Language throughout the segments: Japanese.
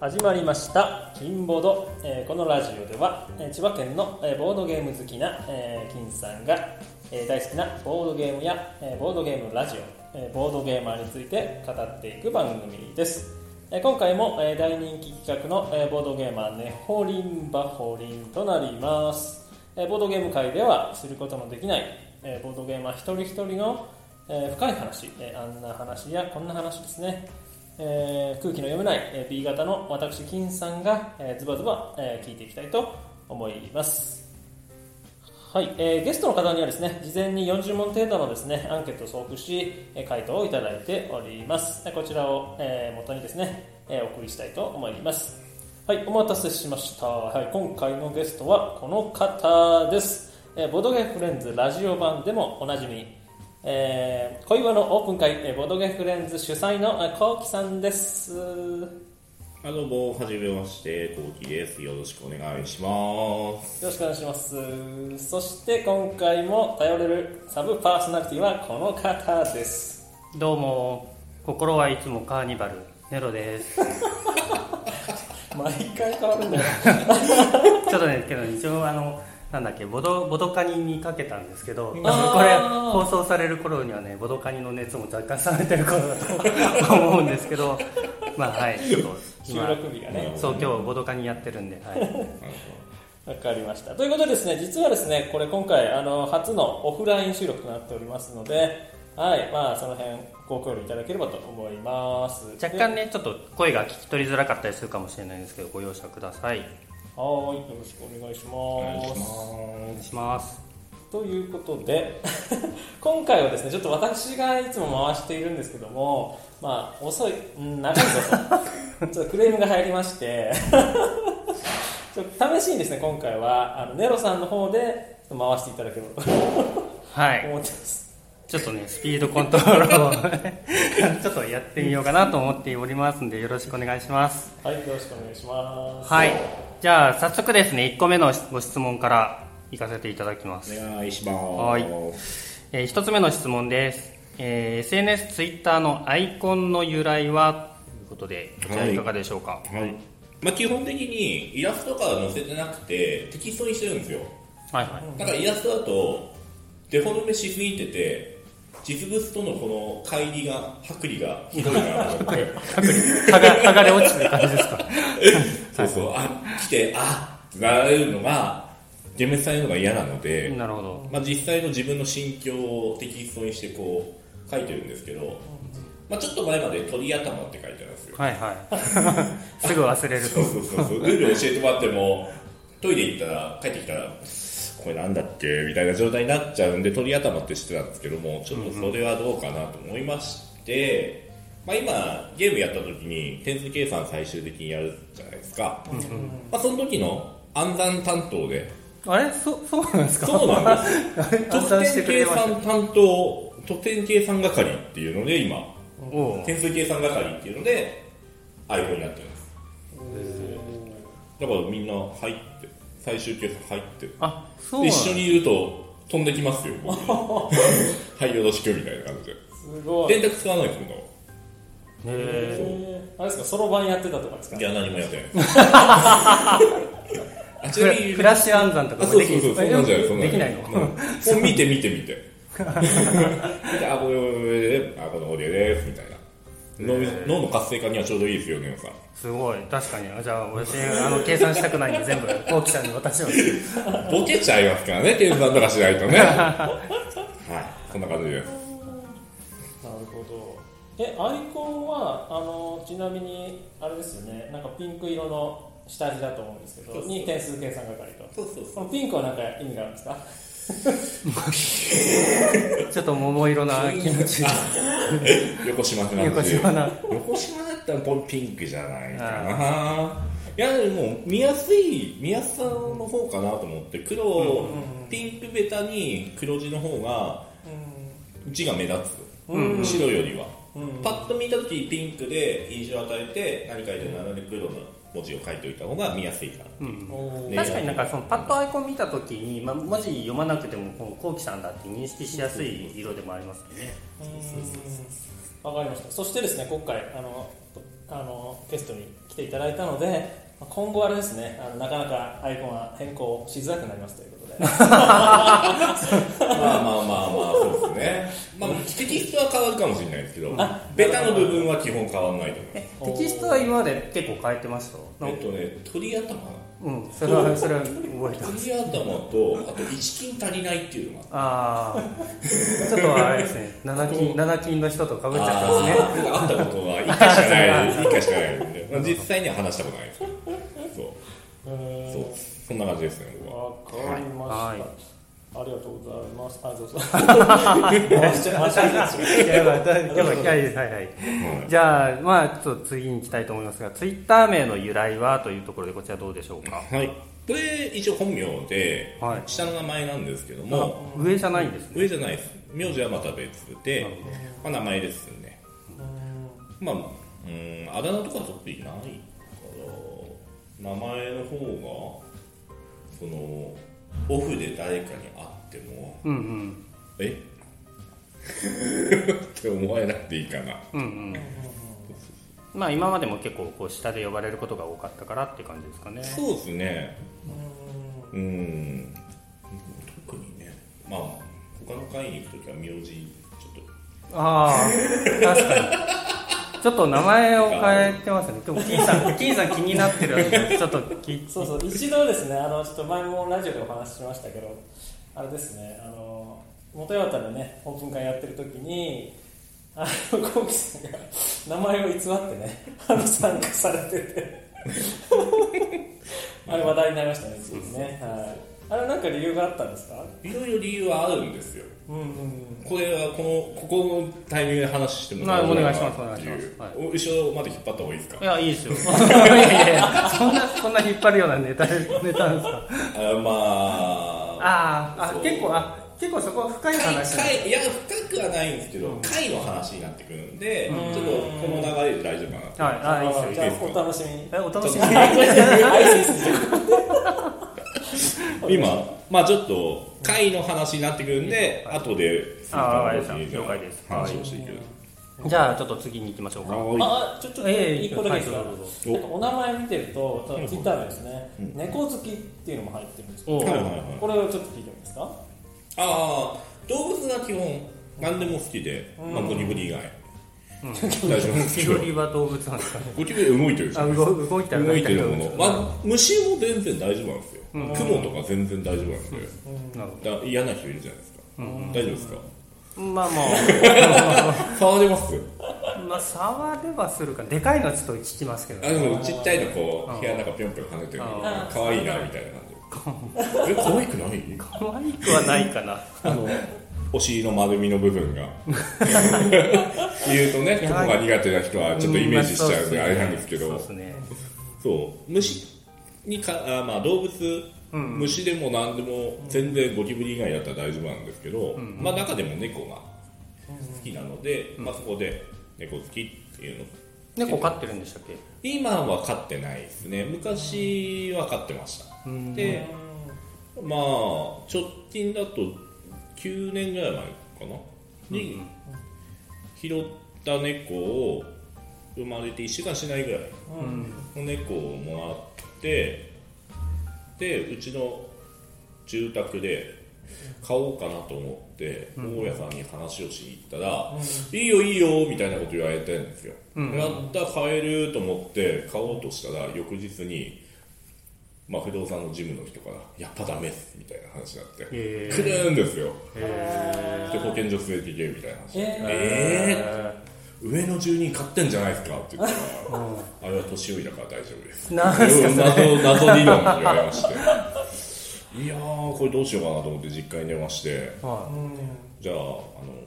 始まりました。金ボード、えこのラジオでは、え千葉県の、えボードゲーム好きな、え金さんが、え大好きなボードゲームや、えボードゲームラジオ、えボードゲーマーについて語っていく番組です、え今回も、え大人気企画の、えボードゲーマーねほりんばほりんとなります、えボードゲーム界では知ることのできない、えボードゲーマー一人一人の、え深い話、えあんな話やこんな話ですね。えー空気の読めない、えー B 型の私金さんが、えーズバズバ、えー聞いていきたいと思います。はい、えーゲストの方にはですね事前に40問程度のですねアンケートを送付し、回答をいただいております。こちらを、えー元にですね、えーお送りしたいと思います。はいお待たせしました、はい、今回のゲストはこの方です、えーボドゲフレンズラジオ版でもおなじみえー、恋バのオープン会、えーボドゲフレンズ主催のえーこうきさんです。よあどうも、はじめまして、こうきです。よろしくお願いします。ろしくお願いします。そして今回も頼れるサブパーソナリティはこの方です。どうも心はいつもカーニバルネロです 毎回変わるんだよ。ちょっとねけど一応あのなんだっけボドボドカニにかけたんですけどこあれー放送される頃にはねボドカニの熱も若干冷めてる頃だと思うんですけど まあはいちょっと収今録日がね。そう今日ボドカニやってるんで、はい、わかりました。ということでですね、実はですね、これ今回あの初のオフライン収録となっておりますので、はい、まあその辺ご協力いただければと思います。若干ねちょっと声が聞き取りづらかったりするかもしれないんですけどご容赦くださいはい、よろしくお願いします。お願いしますということで 今回はですねちょっと私がいつも回しているんですけどもまあ遅いうん長いぞと ちょっとクレームが入りまして ちょっと試しにですね今回はあのネロさんの方で回していただければとはい思ってますちょっとね、スピードコントロールをちょっとやってみようかなと思っておりますんで、よろしくお願いします。はいよろしくお願いしますはい。じゃあ、早速ですね、1個目のご質問から行かせていただきます。お願いします。はいえー、1つ目の質問です。えー SNS、Twitter のアイコンの由来はということで、こちらいかがでしょうか？はい。まあ、基本的にイラストとかは載せてなくて、テキストにしてるんですよ。はいはい。だからイラストだと、デフォルメしすぎてて、実物とのこの乖離が、剥離がひどいなと思って。剥が剥がれ落ちてる感じですか？そうそう、あ、来て、あってなるのが、幻滅されるのが嫌なので、なるほど。まあ、実際の自分の心境をテキストにしてこう書いてるんですけど、まあ、ちょっと前まで鳥頭って書いてあるんですよ。はいはい。すぐ忘れると そう。そうそうそう。ルール教えてもらっても、トイレ行ったら、帰ってきたら、これなんだっけ？みたいな状態になっちゃうんで、鳥頭って知ってたんですけども、ちょっとそれはどうかなと思いまして、まあ、今、ゲームやった時に点数計算最終的にやるじゃないですか。まあ、その時の暗算担当で、あれ？そそうなんですか？そうなんです。暗算してくれ計算担当、得点計算係っていうので、今、点数計算係っていうので、アイコンになってるんです。だからみんな入って、最終計算入って。る。あ、そう一緒にいると飛んできますよ、はい、よろしくみたいな感じで。すごい。電卓使わないですもんへー。えー。あれですかそろばんやってたとかですか？らいや、何もやってない。ちフなみにラフラッシュ暗算とかそうそうそう、そんなんじゃない、そんなん。できない。の、うん。もう見て見て見て。あ、これで、あ、このオーディオです、みたいな。脳脳の活性化にはちょうどいいですよね、さん。すごい。確かに。あじゃあ私あの計算したくないんで全部こうきさんに渡します。ボケちゃいますからね、計算とかしないとね。はい、そんな感じです。えアイコンはあのちなみにあれですよね。なんかピンク色の下地だと思うんですけどそうそう。に点数計算係と。そうそうこのピンクは何か意味があるんですか？ちょっと桃色な気持ち横島なん横ですよ島な。横島だったらこれピンクじゃないかな。いやでも見やすい見やすさの方かなと思って黒、ピンクベタに黒字の方が字が目立つ、うん白よりは、うんパッと見た時ピンクで印象を与えて何書いてるので黒の文字を書いておいた方が見やすいから、うん。おーね確かになんかそのパッとアイコン見た時に、まあ、文字読まなくてもこうこうきさんだって認識しやすい色でもありますよね。わかりました。そしてですね今回あのあのゲストに来ていただいたのでまあ今後あれですねあのなかなかアイコンは変更しづらくなりますということでまあまあまあまあそうですね。まあテキストは変わるかもしれないですけどあベタの部分は基本変わらないと思いますえテキストは今まで結構変えてました？えっとね鳥頭。うんそれはそれは覚えてます。鳥頭とあと一金足りないっていうのがああちょっとあれですね。七金七金の人とかぶっちゃってますね。あったことは1回しかない。1回しかないんで、まあ、実際には話したことないですそう。うん。そうそんな感じですね僕は。わかりました、はい。ありがとうございます。あそうそう回しちゃ回しちゃいますいやまあだやばいはい。はい。はいじゃあまあちょっと次に行きたいと思いますがツイッター名の由来はというところでこちらどうでしょうか？はい。これ一応本名で、はい。下の名前なんですけどもあ上じゃないんですね。上じゃないです。名字はまた別で、まあ、名前ですね。まあうんあだ名とか取っていないから名前の方がそのオフで誰かに会ってもうんうん。え？って思われなくていいかな。うんうん。まあ今までも結構こう下で呼ばれることが多かったからって感じですかね。そうですね。うん。特にね。まあ他の会に行く時は名字ちょっと。ああ確かに ちょっと名前を変えてますね。でも金さん 金さん気になってる。ちょっとそうそう一度ですねあのちょっと前もラジオでお話ししましたけどあれですねあの元八幡でねオープン会やってる時にあのコウキさんが名前を偽ってね あの参加されてて。あれ話題になりましたねね、はい、あれなんか理由があったんですか？いろいろ理由はあるんですようんうんこれはこのここのタイミングで話してもはい大丈夫かなお願いしますっていうお願いします。お後ろまで引っ張った方がいいですか？いやいいですよ。いやいやそんなそんな引っ張るようなネタ ネタですか？あまああーあ結構あ結構そこは深い会話。いや深くはないんですけど、会の話になってくるんで、うん。ちょっとこの流れで大丈夫かなはいあいいですよ。じゃあお楽しみに。え お楽しみに今まあちょっと会の話になってくるんで、後であわかりました。了解です。話をしていく、じゃあちょっと次に行きましょうか。はあちょちょっとええ一個だけですお。名前見てるとツイッターでですね、うん。猫好きっていうのも入ってるんですけど。おう。いはいはいはい。これをちょっと聞いてもいいですか？ああ動物が基本何でも好きで、まあ、ゴキブリ以外、大丈夫。ですけど木彫りは動物なんですかねゴキブリ動いてるでしょあ動動いたら動いてるもの、まあ、虫も全然大丈夫なんですよ、うん。雲とか全然大丈夫なんで、なるほだ嫌な人いるじゃないですか、大丈夫ですか？どまあま 触れます？あまあ触ればするか。でかいのはちょっと聞きますけどあでもちっちゃいのこう部屋の中ぴょんぴょん跳ねてる可愛いなみたいな感じ。え可愛くない？可愛くはないかな。あのお尻の丸みの部分が。言うとねここが苦手な人はちょっとイメージしちゃうんであれなんですけど。そう虫にかあまあ動物、うん。虫でも何でも全然ゴキブリ以外だったら大丈夫なんですけど、んまあ中でも猫が好きなので、まあそこで猫好きっていうの。猫飼ってるんでしたっけ？今は飼ってないですね。昔は飼ってました。うん。でまあ直近だと9年ぐらい前かな？に拾った猫を生まれて1週間しないぐらいうん。の猫をもらってでうちの住宅で買おうかなと思って大家さんに話をしに行ったら「いいよいいよ」みたいなこと言われてるんですよ、うん。やった買えると思って買おうとしたら翌日に、まあ、不動産の事務の人から「やっぱダメっす」みたいな話になってへ来るんですよ。えで保健所連れて行けみたいな話ええー、上の住人買ってんじゃないですか？って言ったらあれは年寄りだから大丈夫です。なすか謎謎理論言われまして。いやーこれどうしようかなと思って実家に電話して。はじゃああの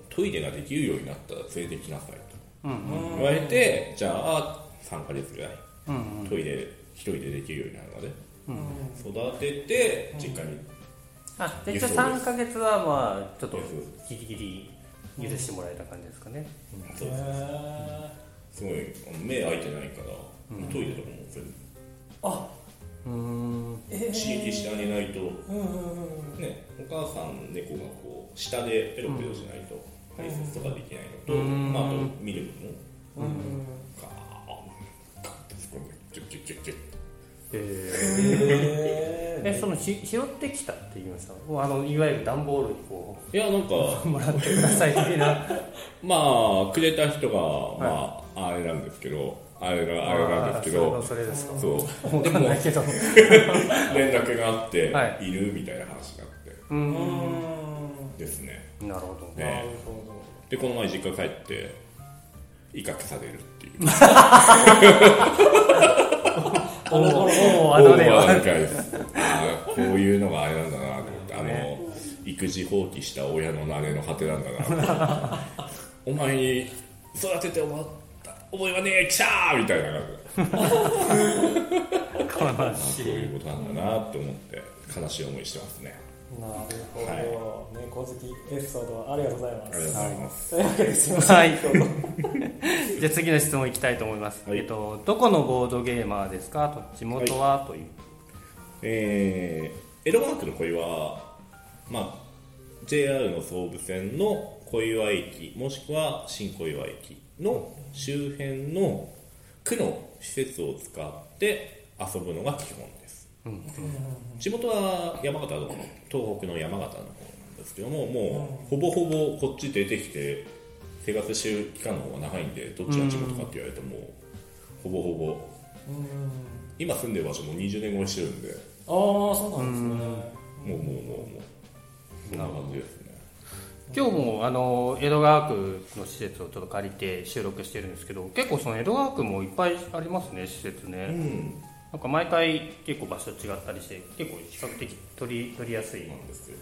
トイレができるようになったら連れてきなさいと。いうんうん。言われてじゃあ3ヶ月ぐらい。うん。トイレ一人でできるようになるまで育てて実家に。あでじゃあ3ヶ月はまあちょっとギリギリ許してもらえた感じですかね。そうす。ごい目開いてないから、トイレとかも全部。あうん。え刺激してあげないと、ね、お母さん猫がこう下でペロペロしないと排泄とかできないのと、うん。まあ、あとミルクも。うん。ガーギュッギュッへえそのし拾ってきたって言いましたもうあのいわゆる段ボールにこいやなんかう もらってください的な。まあくれた人が、まああれなんですけどあれがあれなんですけどあーそれですか。そう。わかんないけど。連絡があって、、はい。るみたいな話になってうーうん。んですね。なるほど。ね。なるほでこの前実家帰って威嚇されるっていうおおおあのね大笑いですあーこういうのがあれなんだなと思ってあの育児放棄した親の慣れの果てなんだなお前に育ててもらった覚えはねえきしゃーみたいな。そういうことなんだなと思って悲しい思いしてますね。どなるほど、はい。猫好きエピソードありがとうございます。ありがとうござい。ます、とい。うわけですいません、はい。じゃあ次の質問いきたいと思います、はい。えっと、どこのボードゲーマーですか？と地元は、という。えー、江戸川区の小岩まあ JR の総武線の小岩駅もしくは新小岩駅の周辺の区の施設を使って遊ぶのが基本地元は山形の東北の山形の方なんですけどももうほぼほぼこっち出てきて生活してる期間の方が長いんでどっちが地元かって言われてもほぼほぼ。今住んでる場所も20年超えしてるんで。ああそうなんですね。もうもうもうもう。そんな感じですね。今日もあの江戸川区の施設をちょっと借りて収録してるんですけど結構その江戸川区もいっぱいありますね施設ね、うんなんか毎回結構場所違ったりして結構比較的取り取りやすいなんですよ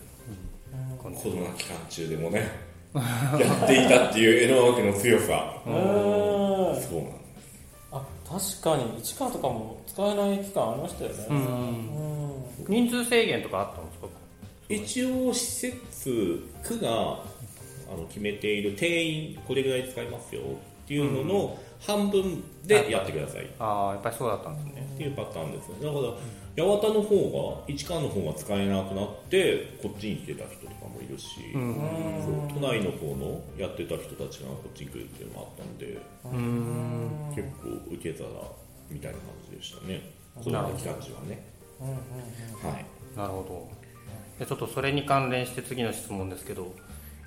感じコロナ期間中でもねやっていたっていう江戸川区の強さそうなんあ確かに市川とかも使えない期間ありましたよね。うん。うん人数制限とかあったんですか？一応施設区があの決めている定員これぐらい使いますよっていうのの半分でやってください。っああやっぱりそうだったんですね。ていうパターンですよだから八幡の方が市川の方が使えなくなってこっちに来てた人とかもいるし、うん。都内の方のやってた人たちがこっちに来るっていうのもあったんでうん。結構受け皿みたいな感じでしたね。コロナ期間中はね。はい。なるほど。でちょっとそれに関連して次の質問ですけど、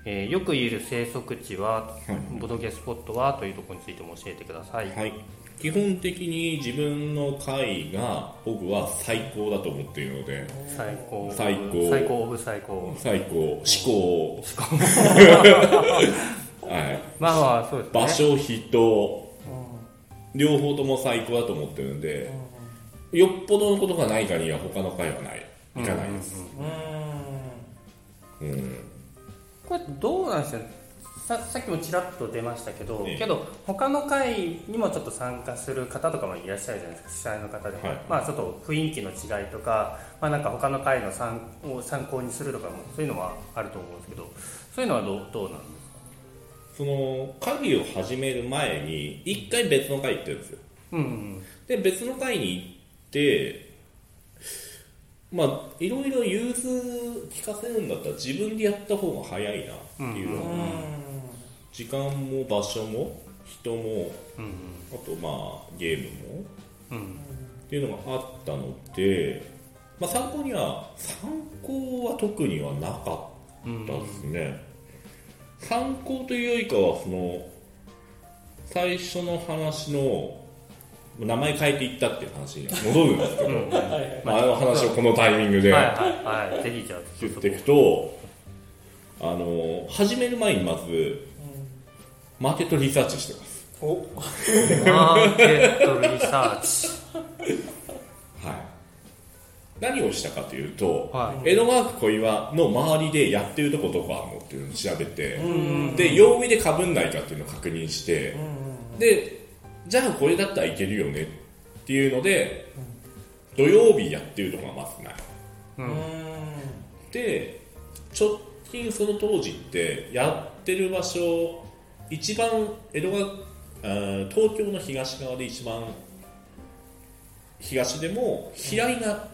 えーよくいる生息地は、ボドゲスポットはというところについても教えてください、はい、基本的に自分の回が僕は最高だと思っているので最高。最高。最高オブ最高。最高。思考。はい、まあまあそうですね。場所人。両方とも最高だと思ってるんでよっぽどのことがない限りは他の回はない。いかないです、うんこれどうなんですよささっきもちらっと出ましたけど、ええ。けど他の会にもちょっと参加する方とかもいらっしゃるじゃないですか。主催の方で。も、はい。まあちょっと雰囲気の違いとか、まあ、なんか他の会の参を参考にするとかもそういうのはあると思うんですけどそういうのはどうどうなんですか？その会を始める前に一回別の会行ってるんですよ。うんうん。で別の会に行ってまあいろいろ融通聞かせるんだったら自分でやった方が早いなっていうのは、時間も場所も人もうん。あとまあゲームもうん。っていうのがあったので、まあ、参考には参考は特にはなかったですね、参考というよりかはその最初の話の名前変えていったっていう話に戻るんですけど、うあ、あの話をこのタイミングではいはい。はいぜひじゃあ言っていくと。あの始める前にまずマーケットリサーチしてます。お。マーケットリサーチ。はい。何をしたかというと、は江戸川区小岩の周りでやってるとこどこあるのっていうのを調べて、で曜日でかぶんないかっていうのを確認して、でじゃあこれだったらいけるよねっていうので、土曜日やってるとこがまずない。うん。で直近その当時ってやってる場所一番江戸川東京の東側で一番東でも平井が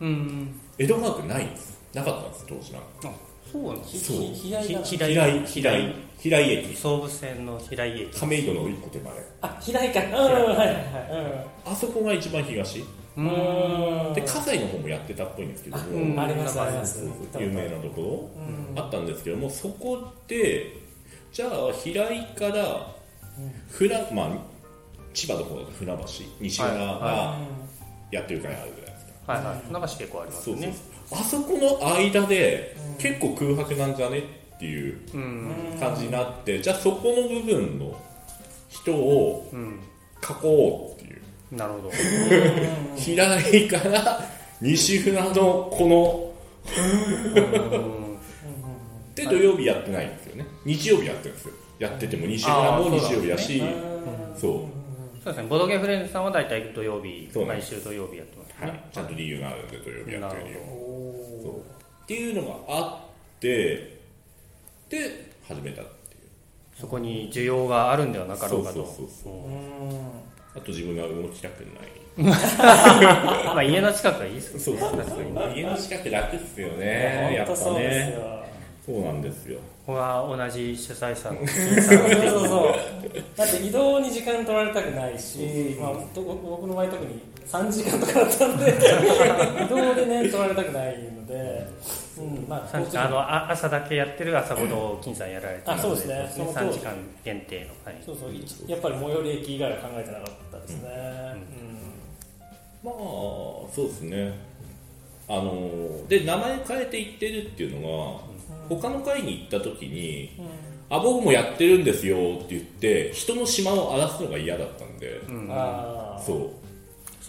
うん。江戸川区ないんです。なかったんです当時なんか。そうなんですそう。ひ平井平井平井平井駅。総武線の平井駅。亀戸の一個手前。あ平井か。うんはいはい。はあそこが一番東。で葛西の方もやってたっぽいんですけど。も、うん。ありますあります。有名なとこうん。ろあったんですけどもそこでじゃあ平井から船、まあ、千葉の方だと船橋西浦はいがやってる会あるじゃないですか、はいはい。船橋結構ありますそうそうよねあそこの間で結構空白なんじゃね？っていううん。感じになってじゃあそこの部分の人をうん。囲おうっていう。なるほど。平井から西船のこので土曜日やってないんですよね。日曜日やってるんですよ。やってても西船も日曜日だしそうそう。ですね。ボドゲフレンズさんは大体土曜日毎週土曜日やってますはい。ね、ちゃんと理由があるんで土曜日やってる理由。っていうのがあってで始めたっていう。そこに需要があるんではなかろうかと。そうそうそうう。ん。あと自分が動きたくない。まあ家の近くはいいですそうそうそう。家の近く楽っすよね。やっぱね。よ。そうなんですよ。ここは同じ主催者の 金そうそうそう。だって移動に時間取られたくないし、まあ、と僕の場合特に3時間とかだったんで。移動でね取られたくないので、うんまあ、あのあ朝だけやってる朝ごと金さんやられてるのあそうですね。その通り3時間限定のはい。そうそう一やっぱり最寄り駅以外は考えてなかったですね、まあそうですね。あので名前変えていってるっていうのが他の会に行った時にうん「あ僕もやってるんですよ」って言って人の島を荒らすのが嫌だったんで、うん。ああそう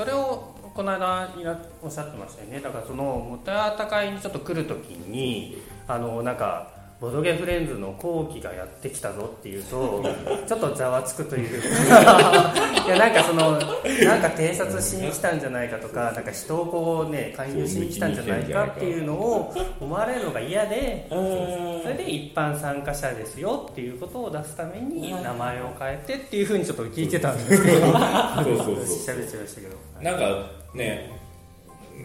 それをこの間いらおっしゃってましたよね。だからその元た会にちょっと来る時にあのなんかボドゲフレンズの後期がやってきたぞっていうと ちょっとざわつくというか。いやなんかそのなんか偵察しに来たんじゃないかとかなんか人をこうね勧誘しに来たんじゃないかっていうのを思われるのが嫌でうん。それで一般参加者ですよっていうことを出すために名前を変えてっていうふうにちょっと聞いてたんですけど。そうそうそう。喋ってましたけど。なんかね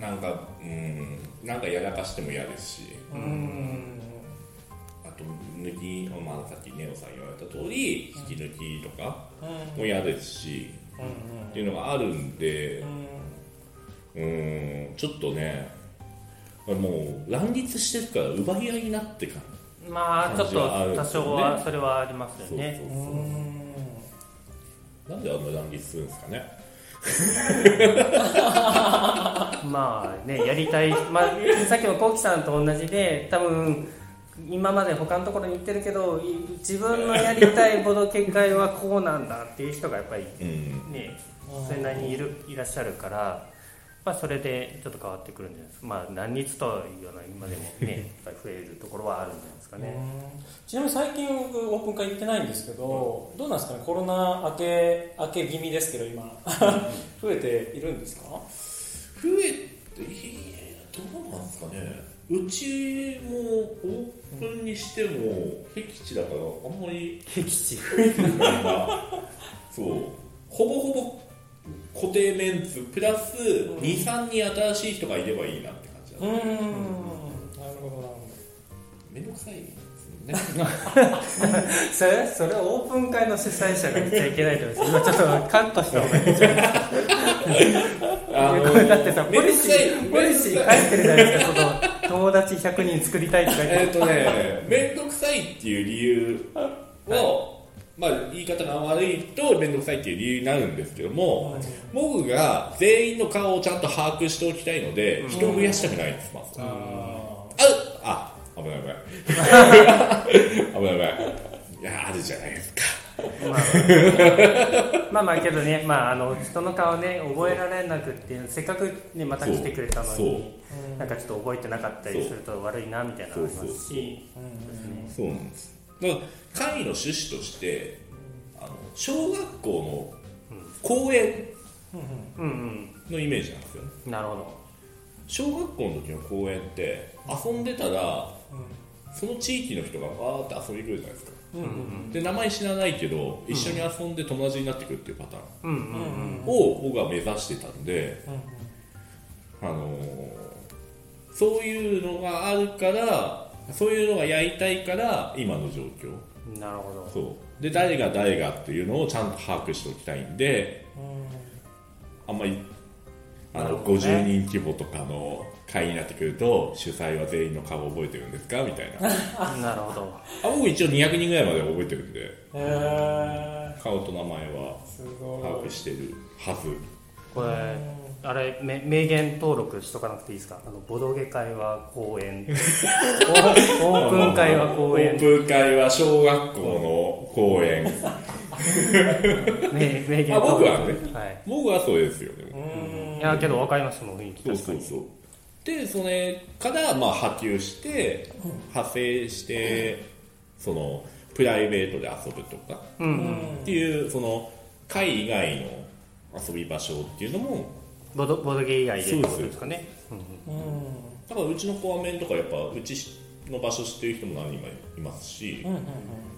なんかうんなんかやらかしても嫌ですし。うん抜き、まあ、さっきネオさん言われた通り引き抜きとかうん。も嫌ですしうんっていうのがあるんでうん。うんちょっとねもう乱立してるから奪い合いになってかまあちょっと多少はそれはありますよね。なんであんな乱立するんですかね。まあねやりたい。まあさっきのコウキさんと同じで多分今まで他のところに行ってるけどい自分のやりたいボドゲ会はこうなんだっていう人がやっぱりうん。ねそれなりにいるいらっしゃるから。まあ、それでちょっと変わってくるんじゃないですか、まあ、何日というような今でもね やっぱり増えるところはあるんじゃないですかね。ちなみに最近僕オープン会行ってないんですけど、どうなんですかね？コロナ明け明け気味ですけど今。増えているんですか？増えていやどうなんですかね？うちもオープンにしても僻地だからあんまり僻地。そう。ほぼほぼ固定メンツプラス23人新しい人がいればいいなって感じだ、うーん。なるほどなるほめんどくさいね。それそれオープン会の主催者が言っちゃいけないと思います。今ちょっとカットした方がいいんじゃないですかだってさポリシーポリシー書いてるじゃないですかその友達100人作りたいって書いて。あるえっとねめんどくさいっていう理由を、まあ、言い方が悪いと面倒くさいっていう理由になるんですけども、僕が全員の顔をちゃんと把握しておきたいので、人を増やしたくないんです、まず。どああ危ない危ない。危ない危ない。いや、あるじゃないですか。まあ、まあまあけどね、まあ、あの人の顔ね覚えられなくっていうせっかく、ね、また来てくれたのになんかちょっと覚えてなかったりすると悪いなみたいなのありますしそうなんです。だから、会の趣旨として、あの小学校の公園うんうんのイメージなんですよね。なるほど小学校の時の公園って、遊んでたら、その地域の人がわーって遊びに来るじゃないですか。うんうんで名前知らないけど一緒に遊んで友達になってくるっていうパターうんうんンを僕は目指してたんで、あのーそういうのがあるからそういうのがやりたいから今の状況。なるほど。そう。で誰が誰がっていうのをちゃんと把握しておきたいんであんまりあの、ね。50人規模とかの会になってくると主催は全員の顔覚えてるんですか？みたいな。なるほど。あ僕一応200人ぐらいまで覚えてるんで。へえ顔と名前はす把握してるはず。これあれめ名言登録しとかなくていいですか？あのボドゲ会は公演。オープン会は公オ演ープン会は小学校の公演。名 名言あ僕は登ね録。はい。僕はそうですよねいやけど分かりますその雰囲気。そうそうそうでそれからまあ波及して派生してそのプライベートで遊ぶとかっていうその会以外の遊び場所っていうのもボドボドゲ以外でってことですかね。だからうちのコアメンとかやっぱうちの場所知ってる人も何人もいますし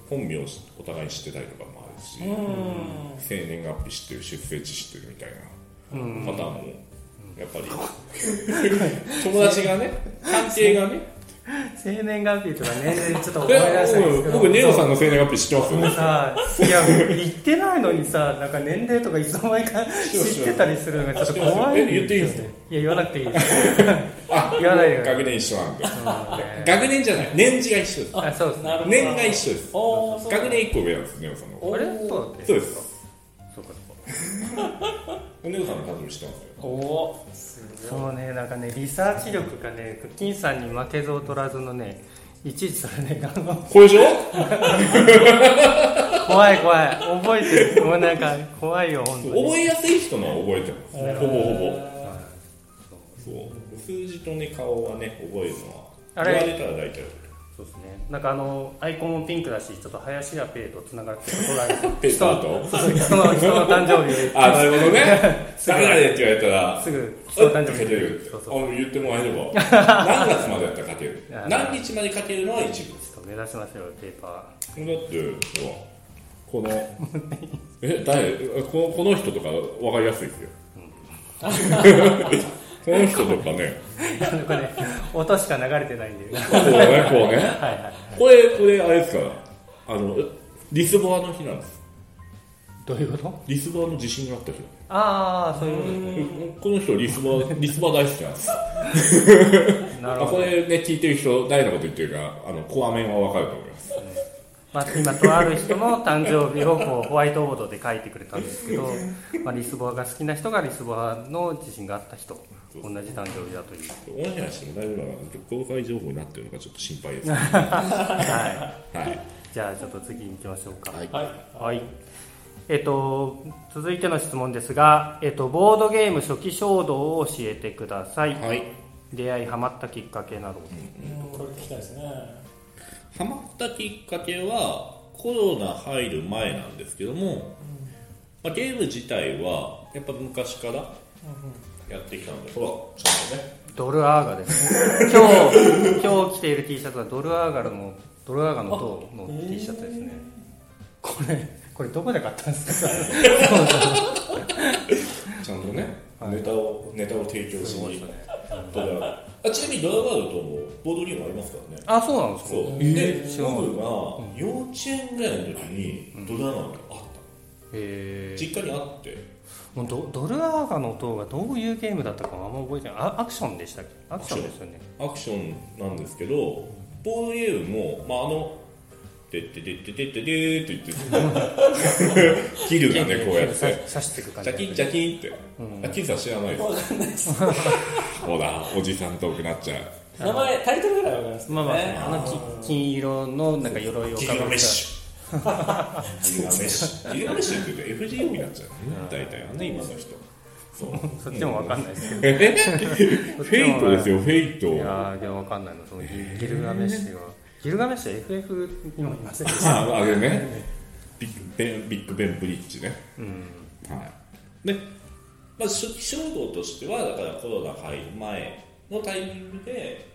本名お互いに知ってたりとかもあるしうん。生年月日知ってる出生地知ってるみたいうんなパターンもやっぱり。友達がね関係がね。生年月日とか年齢ちょっと思いえ出したんですけど。僕ネオさんの生年月日知ってますよね。さいや言ってないのにさなんか年齢とかいつの間にか知ってたりするのがちょっと怖いえ言っていいんですかいや言わなくていいです。あ言わないで学年一緒なんで。うん学年じゃない。年次が一緒です。あそうですね。年が一緒です。学年一個上なんですネオさんのおあれ？そうだっけ？そうです。そうかそうか。ネオさんの誕生日知ってます？よおおすごい。そうねなんかねリサーチ力がね金さんに負けず劣らずのねいちいちそれねあのこれでしょ？怖い怖い。覚えてる。もうなんか怖いよ本当に。覚えやすい人のは覚えてます。えーほぼ。ほぼそう。数字とね顔はね覚えるのは。あれ？言われたら大体そうですね。なんかあのアイコンもピンクだしちょっと林家ペイとつながってるところがあるペーパーとそう人の人の誕生日をあなるほどね。誰々って言われたら。すぐ人の誕生日るそうそう。あ言ってもらえれば。何月までやったら書ける？あ何日まで書けるのは一部。ちょっと目指しましょうペーパだってこの え誰？このこの人とか分かりやすいですよ、この人とかね。ーなんかね音しか流れてないんで。はこうねこうね。いはいこれこれあれですか？らあのリスボアの日なんです。どういうこと？リスボアの地震があった日。ああそういうここの人リスボア リスボア大好きなんです。と なるほど。あこれね聞いてる人誰のこと言ってるかあのコア面は分かると思います。まあ、今とある人の誕生日をこう ホワイトボードで書いてくれたんですけど、まあ、リスボアが好きな人がリスボアの地震があった人同じ誕生日だという。オンエアしても大丈夫なのか公開情報になってるのかちょっと心配ですね。ははい。いじゃあちょっと次に行きましょうか。はい。はい。はい。えっと続いての質問ですが、えっと、ボードゲーム初期衝動を教えてください、はい。出会いハマったきっかけなど、うん。これ聞きたいですね。ハマったきっかけはコロナ入る前なんですけども、まあ、ゲーム自体はやっぱ昔からやってきたのでほらちゃんとねドルアーガですね。今日今日着ている T シャツはドルアーガのドルアーガの塔の T シャツですね。これこれどこで買ったんですか？ちゃんとね、はい。ネタをネタを提供しに。ねあちなみにドラガードともボードゲームありますからね。あそうなんですか？そう、えで僕が幼稚園ぐらいの時にドラガードがあった、へー。実家にあってもうドドルアーガの塔がどういうゲームだったかあんま覚えてない。あアクションでしたっけ？アクションですよね。アクションなんですけどボードゲームも、まあ、あの「てってってってってってって」って言ってキルがねこうやって。刺刺していく感じ。ジャキンジャキンって、あキンさん知らないですほらおじさん遠くなっちゃう。名前タイトルぐらいわかりますまあまあ、ねあのき金色のなんか鎧をかぶった。シュギルガメッシュギルガメッシュって言うと FGO になっちゃうね大体はね今の人そっちもわかんないですけどえフェイトですよフェイト。いやーでもわかんないのそのギギルガメッシ。ュはギルガメッシュ FF にもいませんでし。たああれね。ビッグベンビッグベンブリッジね。うんはい。で、まあ、初期衝動としてはだからコロナ入る前のタイミングで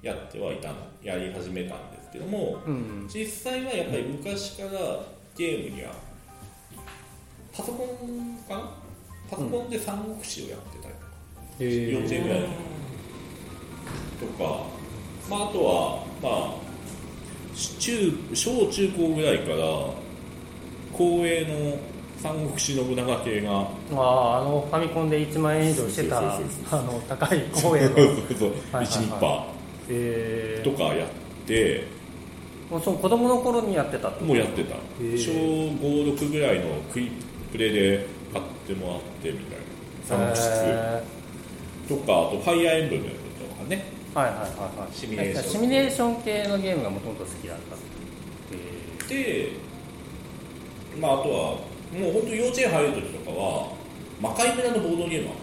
やってはいたのやり始めたんで。すけどもうん。実際はやっぱり昔からゲームにはパソコンかな？パソコンで三国志をやってたりとか、幼稚園ぐらいとか。まあ、あとは、まあ、中小中高ぐらいから公営の三国志信長系があああのファミコンで1万円以上してたあの高い公園そうのそうはい一ニッパえー。とかやってー、もうその子供の頃にやってたってもうやってた。小56ぐらいのクイップレで買ってもらってみたいな。三国志へ2とかあとファイアーエンブレムとかね。ーはいはいはいはい。シミュレーション。シミュレーション系のゲームがもともと好きだった。えでまああとはもう本当幼稚園入る時とかは魔界村のボードゲームあっ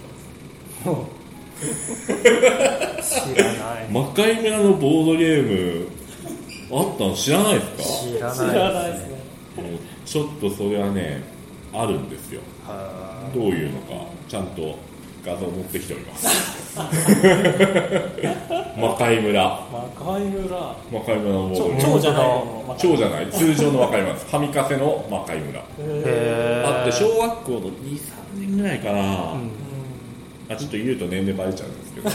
たんです 知らない。魔界村のボードゲームあったの知らないですか？知らない。ですね。ちょっとそれはねあるんですよ。はどういうのかちゃんと画像持ってきております。魔界村。魔界村。魔界村のボードゲーム蝶じゃないの？魔界蝶じゃない。通常の魔界村。です神カフェの魔界村。あって小学校の23年ぐらいかな、うん。あちょっと言うと年齢バレちゃうんですけど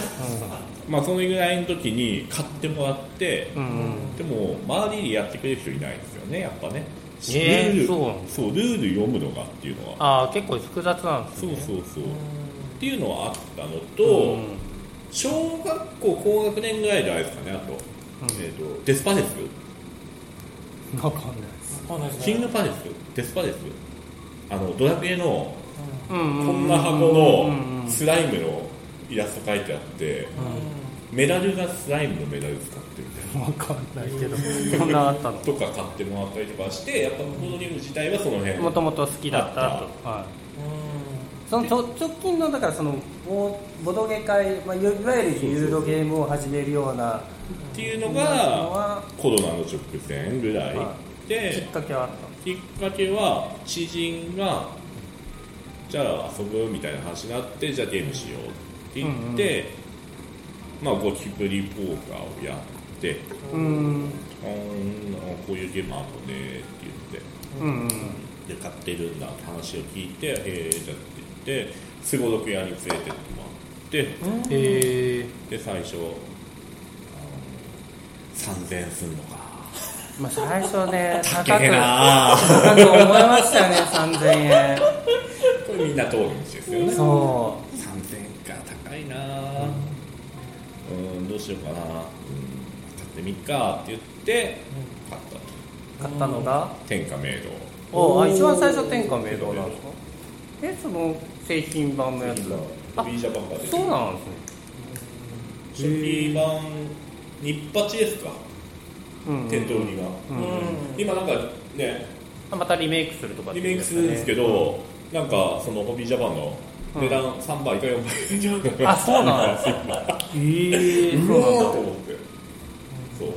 まあそのぐらいの時に買ってもらって、うんうん。でも周りにやってくれる人いないんですよねやっぱね、えールールそうルール読むのがっていうのは。ああ結構複雑なんですそうねそうそう。っていうのはあったのと、うん。小学校高学年ぐらいであれですかねあと,、うん。えー、とデスパレス？わかんないです。わかんないですね。キングパレス？デスパレス？あのドラクエのうん。こんな箱うんのうん。スライムのイラスト描いてあってメダルがスライムのメダル使ってるみたいなわかんないけど。そんなあったの？とか買ってもらったりとかしてやっぱボードゲーム自体はその辺。もともと好きだったと。はい。そのちょ直近のだからそのボボドゲ会、まあ、いわゆるユーロゲームを始めるようなっていうののがはコロナの直前ぐらいはきでっかけはあっきっかけは知人がじゃあ遊ぶみたいな話になってじゃあゲームしようって言って、まあゴキブリポーカーをやってたうん。あーこういうゲームあるのねって言って。うんうん。で買ってるんだって話を聞いて「へえじゃあ」って言ってすごろく屋に連れてってもらってへえで最初あの3000円すんのか。まあ最初ね 高く高えな高く思いましたよね3000円。これみんな通る道ですよね。そ3000円か高いな。うん。どうしようかな。うん。買ってみっかって言って買ったと。う買ったのが？天下明おあ一番最初天下明堂なんですか？えその製品版のやつ。だ堂ビージャパンが出てそうなんですね。初期版日八ですか？うん。うん店頭売りがうん。今なんかねあまたリメイクするとかってリメイクするんですけどど、なんかそのホビージャパンの値段3倍か4倍あそうなんですかええうそうなんだと思って。そう。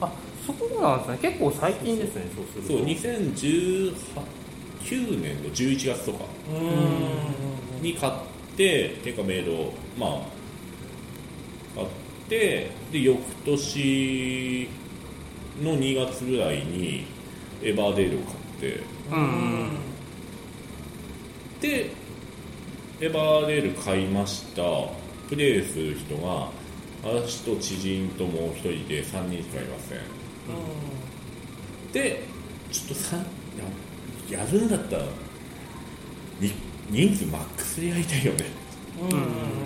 あそうなんですね。結構最近ですねそうするそうと2019年の11月とか。うん。に買っててかメイドまあ買ってで翌年の2月ぐらいにエバーデールを買って。うんうん。でエバーデール買いました。プレイする人が私と知人ともう一人で3人しかいません。でちょっとさややるんだったらに人数マックスでやりたいよね。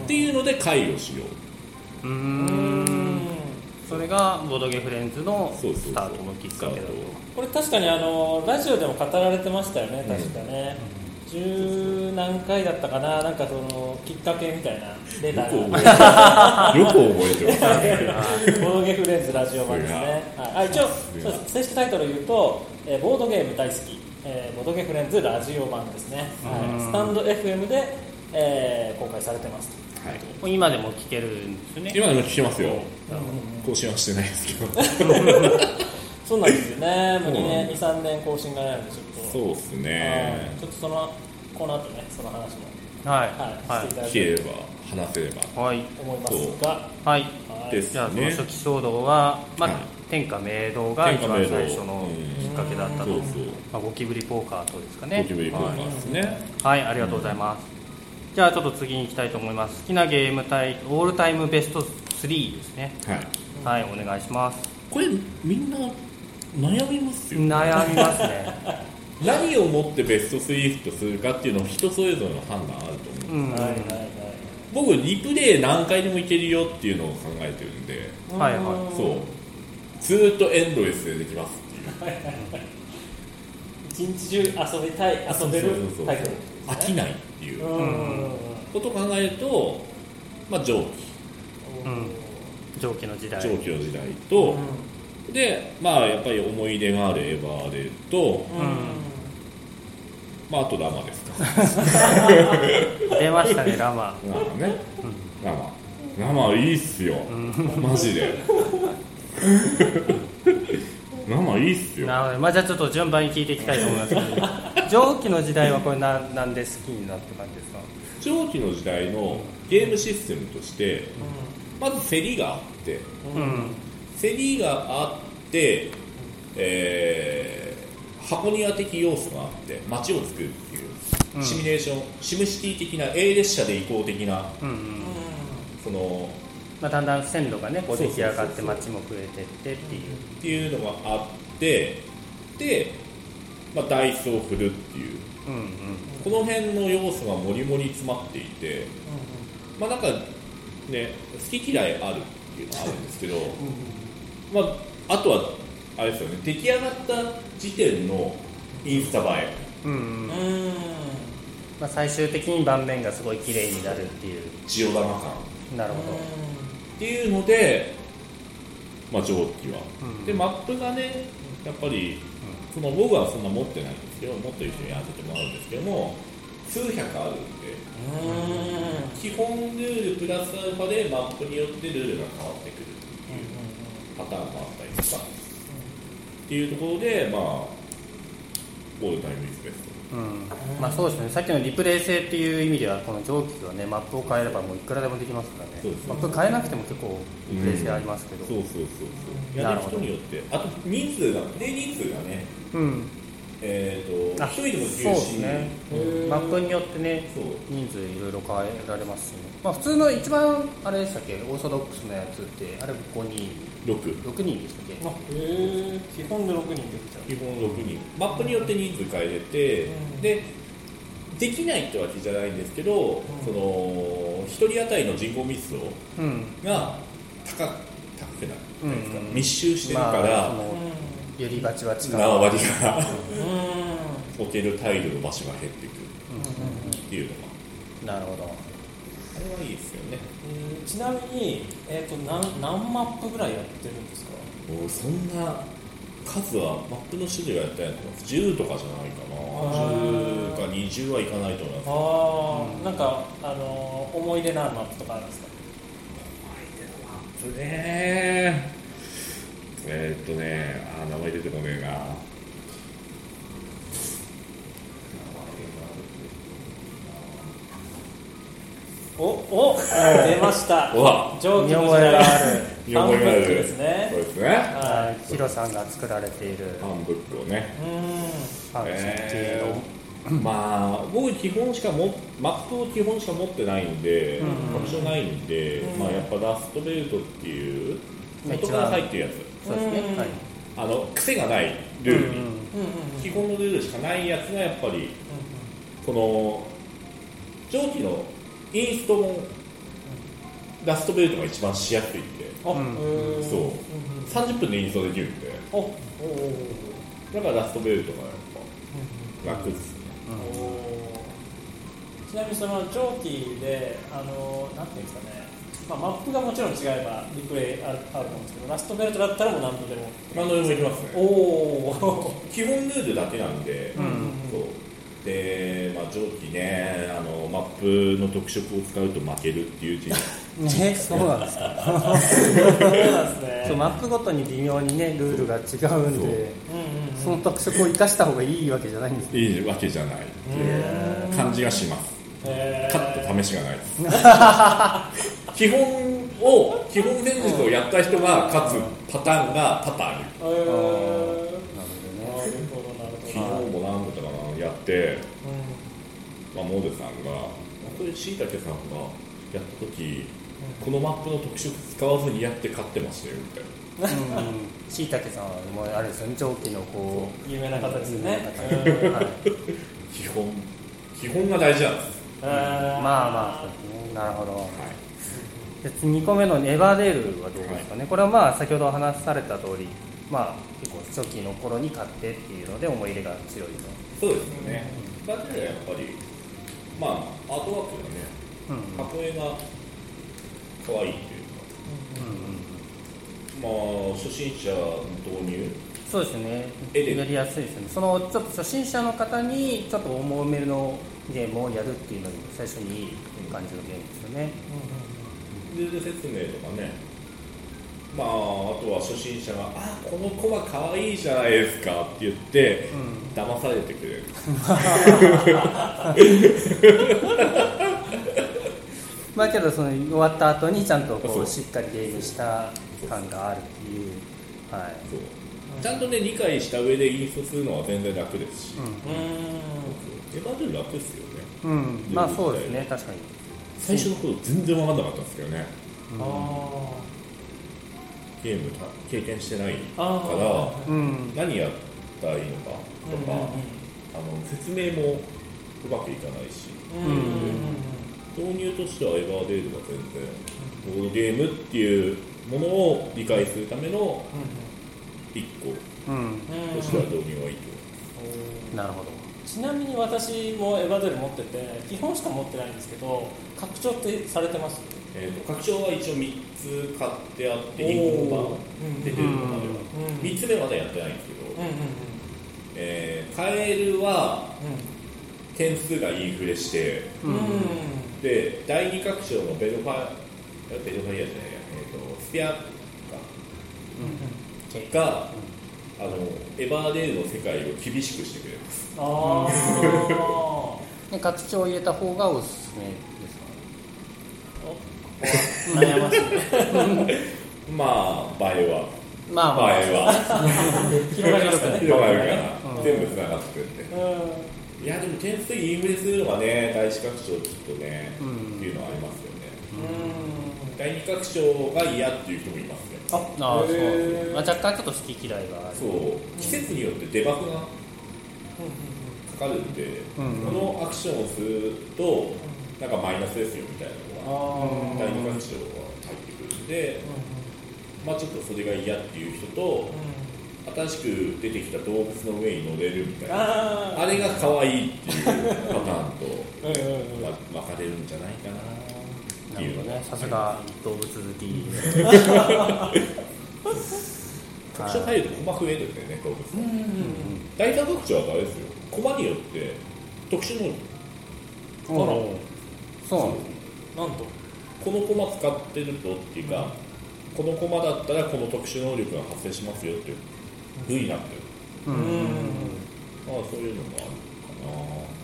っていうので会をしよう。うーん。それがボドゲフレンズのそうそうそう。スタートのきっかけだと。これ確かにあのラジオでも語られてましたよね確かね、十何回だったかななんかそのきっかけみたいなレタよくーが覚えよく覚えてます ボードゲームフレンズラジオ版ですね、はい、あ一応正式タイトルを言うと、えーボードゲーム大好き、えーボードゲームフレンズラジオ版ですね、はい、スタンド FM で、えー公開されてます。はい。今でも聞けるんですよね。今でも聞きますよ。更新はしてないですけど。そうなんですよね。もう2うん年23年更新がないのでちょそうですね。はいちょっとそのこの後ねその話も、はい。はい、してい。ただ聞ければば話せれば。はい。と思いますが。はいはい。ですじゃあそのね初期衝動は、まあはい。天下明堂が一番最初のきっかけだったと、そうそう。まあ、ゴキブリポーカーとですかね。ゴキブリポーカーですね。はい、ありがとうございます。じゃあちょっと次に行きたいと思います。好きなゲームタイオールタイムベスト3ですね。はい。はいお願いします。これみんな悩みますよ悩みますね 何をもってベスト3とするかっていうのは人それぞれの判断あると思う、うんはいはいはい僕リプレイ何回でもいけるよっていうのを考えてるんで。はいはい。そう。ずーっとエンドレスでできますっていう。一日中遊びたい遊べるそうそうそうタイプ飽きないっていううん。うんうんことを考えると、まあ、蒸うん蒸気の時代気蒸気の時代と、でまあやっぱり思い出があるエヴァーレと、まあ、あとラマですか。出ましたねラマ。ラマね、ラマ。ラマいいっすよ、マジで。ラマいいっすよ。なるほどまあじゃあちょっと順番に聞いていきたいと思いますけど。蒸気の時代はこれななんで好きになった感じですか？蒸気の時代のゲームシステムとして、まず競りがあってうん。競りがあって、えー箱庭的要素があって街を作るっていう、シミュレーションシムシティ的な A 列車で移行的なうんうん。そのまあ、だんだん線路がねこう出来上がって街も増えてってっていう。っていうのがあってで、まあ、ダイスを振るっていう。うんうん。この辺の要素がもりもり詰まっていて、まあなんかね好き嫌いあるっていうのはあるんですけど、まあ、あとはあれですよね出来上がった時点のインスタ映うんうん。うん。まあ、最終的に盤面がすごい綺麗になるっていう。えジオ玉感。なるほっていうので、まあ、蒸気は、うん。でマップがねやっぱり、その僕はそんな持ってないんですけど持ってる人にやらせてもらうんですけども数百あるんで。基本ルールプラスアルファでマップによってルールが変わってくるパターンもあったりとか、っていうところでまあオールタイムイズベスど、うん。まあ、そうですね。さっきのリプレイ性っていう意味ではこの蒸気はねマップを変えればもういくらでもできますからね。そうですね。マップ変えなくても結構リプレイ性ありますけど。トそうそうそうそう。やる人によって。あと人数がプレイ人数がね。うんえー、とあ一人でもできそうるしですね。うんマップによってね人数いろいろ変えられますしね、まあ、普通の一番あれでしたっけ？オーソドックスなやつってあれ5人6 6人でしたっけ？あへえ基本で6人できちゃう。基本6人。マップによって人数変えれて、うん。でできないってわけじゃないんですけど、その1人当たりの人口密度うん。が高く高くなるじゃないですか、うん。密集してるから、まあよりバチバチ感。縄張りが。う置けるタイルの場所が減ってくる。っていうのが。なるほど。あれはいいですよね。ん。ちなみに、えー、と何何マップぐらいやってるんですか？もうそんな数はマップの種類はやったやつ10とかじゃないかな。あー10か20はいかないと思います。ああ、なんか、あのー思い出のあるマップとかあるんですか？マップねえーっとねあ名前出てこねえな。おお出ました。うわ。蒸気のがある。ファンブックですね。そうですね。はヒロさんが作られている。ファンブックをね。いうん。ファンキーまあ僕基本しかもマップを基本しか持ってないんで、うん。オプションないんで、うん。まあやっぱラストベルトっていうまあ元から入ってるやつそうですね、うん。はい。あの癖がないルール。に、うんうん。うん基本のルールしかないやつがやっぱりこの蒸気のインストもラストベルトが一番しやすいんであ、そう。ん30分でインストできるんで。おおだからラストベルトがやっぱ楽ですね。おちなみにその蒸気であのなんていうんですかね、まあ、マップがもちろん違えばリプレイあるあると思うんですけどラストベルトだったらもう何度でも何度でもいきます。ねおお 基本ルールだけなんで、うん。そう。で、まあ、蒸気ねあのマップの特色を使うと負けるっていう字 ねそうなんですか。そうなんですね。そうマップごとに微妙にねルールが違うんでその特色を生かした方がいいわけじゃないんですいいわけじゃないっていう感じがしますへーカット試しがない。で す基本を基本戦術をやった人が勝つパターンが多々ある。へー。なるほどねなるほどなる昨日も何度かなやって、まあ、モデさんがこれしいたけさんがやった時このマップの特殊使わずにやって勝ってましたよみたいな。うんしいたけさんはもうあれですよね蒸気のこう有名な方ですよねうん。はい基本基本が大事なんです、まあまあそうですね。なるほど。はいで2個目のエバーデールはどうですかね、これはまあ先ほどお話しされた通りまあ結構初期の頃に買ってっていうので思い入れが強いと。そうですね。バッテリーはやっぱりまあアートワークがねうん。箱絵が可愛いっていうか。まあ初心者の導入？そうですね。やりやすいですね。そのちょっと初心者の方にちょっと重めのゲームをやるっていうのに最初にいい感じのゲームですよね。ルール説明とかね。まああとは初心者が「あこの子は可愛いじゃないですか」って言って、騙されてくれる。まあけどその終わった後にちゃんとこう。しっかりゲームした感があるっていう。はい。そうちゃんとね理解した上で引率するのは全然楽ですし、エヴァドゥ楽ですよね、うん、まあそうですね確かに。最初のこと全然分かんなかったんですけどね、うん、ゲーム経験してないから、何やったらいいのかとか、あの説明もうまくいかないし、導入としてはエヴァーデールは全然、ボードゲームっていうものを理解するための、うん。1個。としては導入はいいと。なるほど。ちなみに私もエヴァドル持ってて基本しか持ってないんですけど拡張ってされてます？えーと、拡張は一応3つ買ってあって2個版出てるのまでは、うん、3つ目まだやってないんですけど、うんうんうん、えー、カエルは、うん、点数がインフレして、うん、で第2拡張のベルファイアじゃないや、えーと、スペアか、うん。が、あのエヴァーデールの世界を厳しくしてくれます。ああで 拡張を入れた方がおすすめですか？悩ましい。まあ映えは。まあまあ映えは。広がりますね。広がるから、うん全部つながってくるんでうん。いやでも点数インフレするのがね第1拡張きっとね、うん。っていうのはありますよね。うん。第2拡張が嫌っていう人もいあああそう。まあ、若干ちょっと好き嫌いがある。そう。季節によってデバフがかかるんで、うんこのアクションをするとなんかマイナスですよみたいなのがあ第2拡張は入ってくるんで、まあちょっとそれが嫌っていう人と新しく出てきた動物の上に乗れるみたいな。ああれが可愛いっていうパターンと、分かれるんじゃないかななるほいうのがどねさすが動物好き。特徴入ると駒増えるんだよね動物うんうん第3特徴はあれですよ駒によって特殊能力。おおそうなんですねなんとこの駒使ってるとっていうか、この駒だったらこの特殊能力が発生しますよっていう風になってる。うんうん。まあそういうのもあるか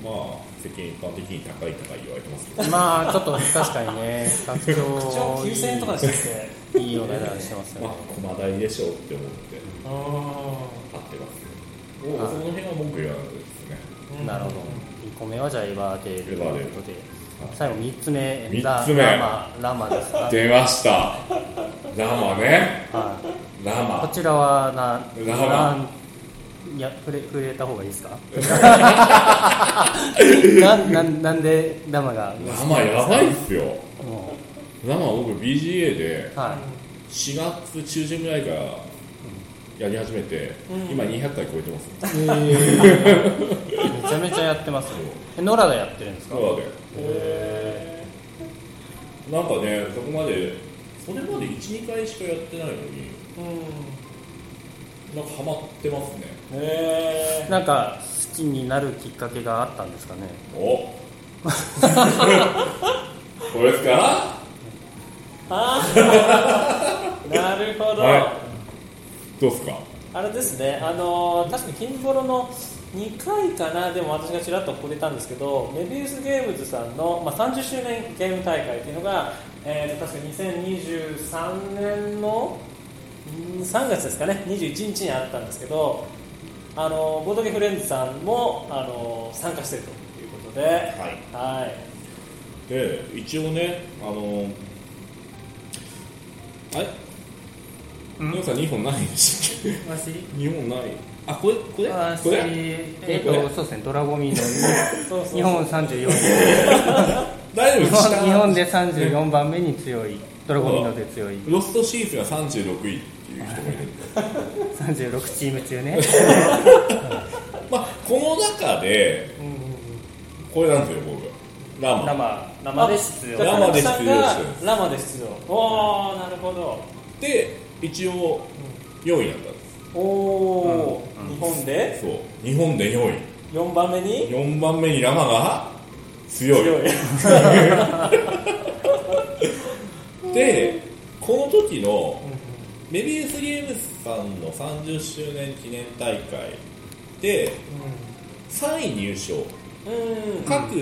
な。まあ世間一般的に高い高い言われてますけど。まあちょっと確かにね。拡口調張9000円とかでしたっけ？いいお値段してますよまあね駒代でしょうって思ってあ買ってますけど、はい。その辺は文句言わないですね。ーなるほど。2個目はじゃあエヴァーデールということで。はい。最後3つ目。三つ目。ララマラマですか？出ました。ラマね。はい。ラマ。こちらはなラマいや触れ触れた方がいいですか？なんなんなんでラマが？ラマやばいっすよ。もラマ僕 BGA でうは4月中旬ぐらいからやり始めて、うん。今200回超えてます。い、めちゃめちゃやってますよ。えノラがやってるんですか？なので。へなんかねそこまでそれまで12回しかやってないのにーうんなんかハマってますね。へなんか好きになるきっかけがあったんですかね？お。これですか？あ なるほど、はどうですか？あれですね、あのー確かに金ボロの2回かな、でも私がちらっと触れたんですけど、メビウスゲームズさんの、まあ、30周年ゲーム大会っていうのが、えーと確か2023年のうん3月ですかね、21日にあったんですけど、あのーボードゲフレンズさんも、あのー参加してるということで、はい。はい、で一応ねあのあれ？皆さん2本ないでしたっわしけ2本ない。あこれ？これ？これ？えっ、これ？とそうですねドラゴミのそうそうそう。日本34 大丈夫？日本下日本で34番目に強いドラゴミので強い。ロストシーズが36位いう人がいるんで36チーム中ね。まあこの中でこれなんですよ僕。ラマ生生で出場ラマで出場さんがしてるんです。ラマで出場おおなるほど。で一応4位だったんです。おお、日本で？そう。日本で4位。4番目に？4番目にラマが強い。強い。でこの時のメビウスゲームズさんの30周年記念大会で3位入賞。うん。各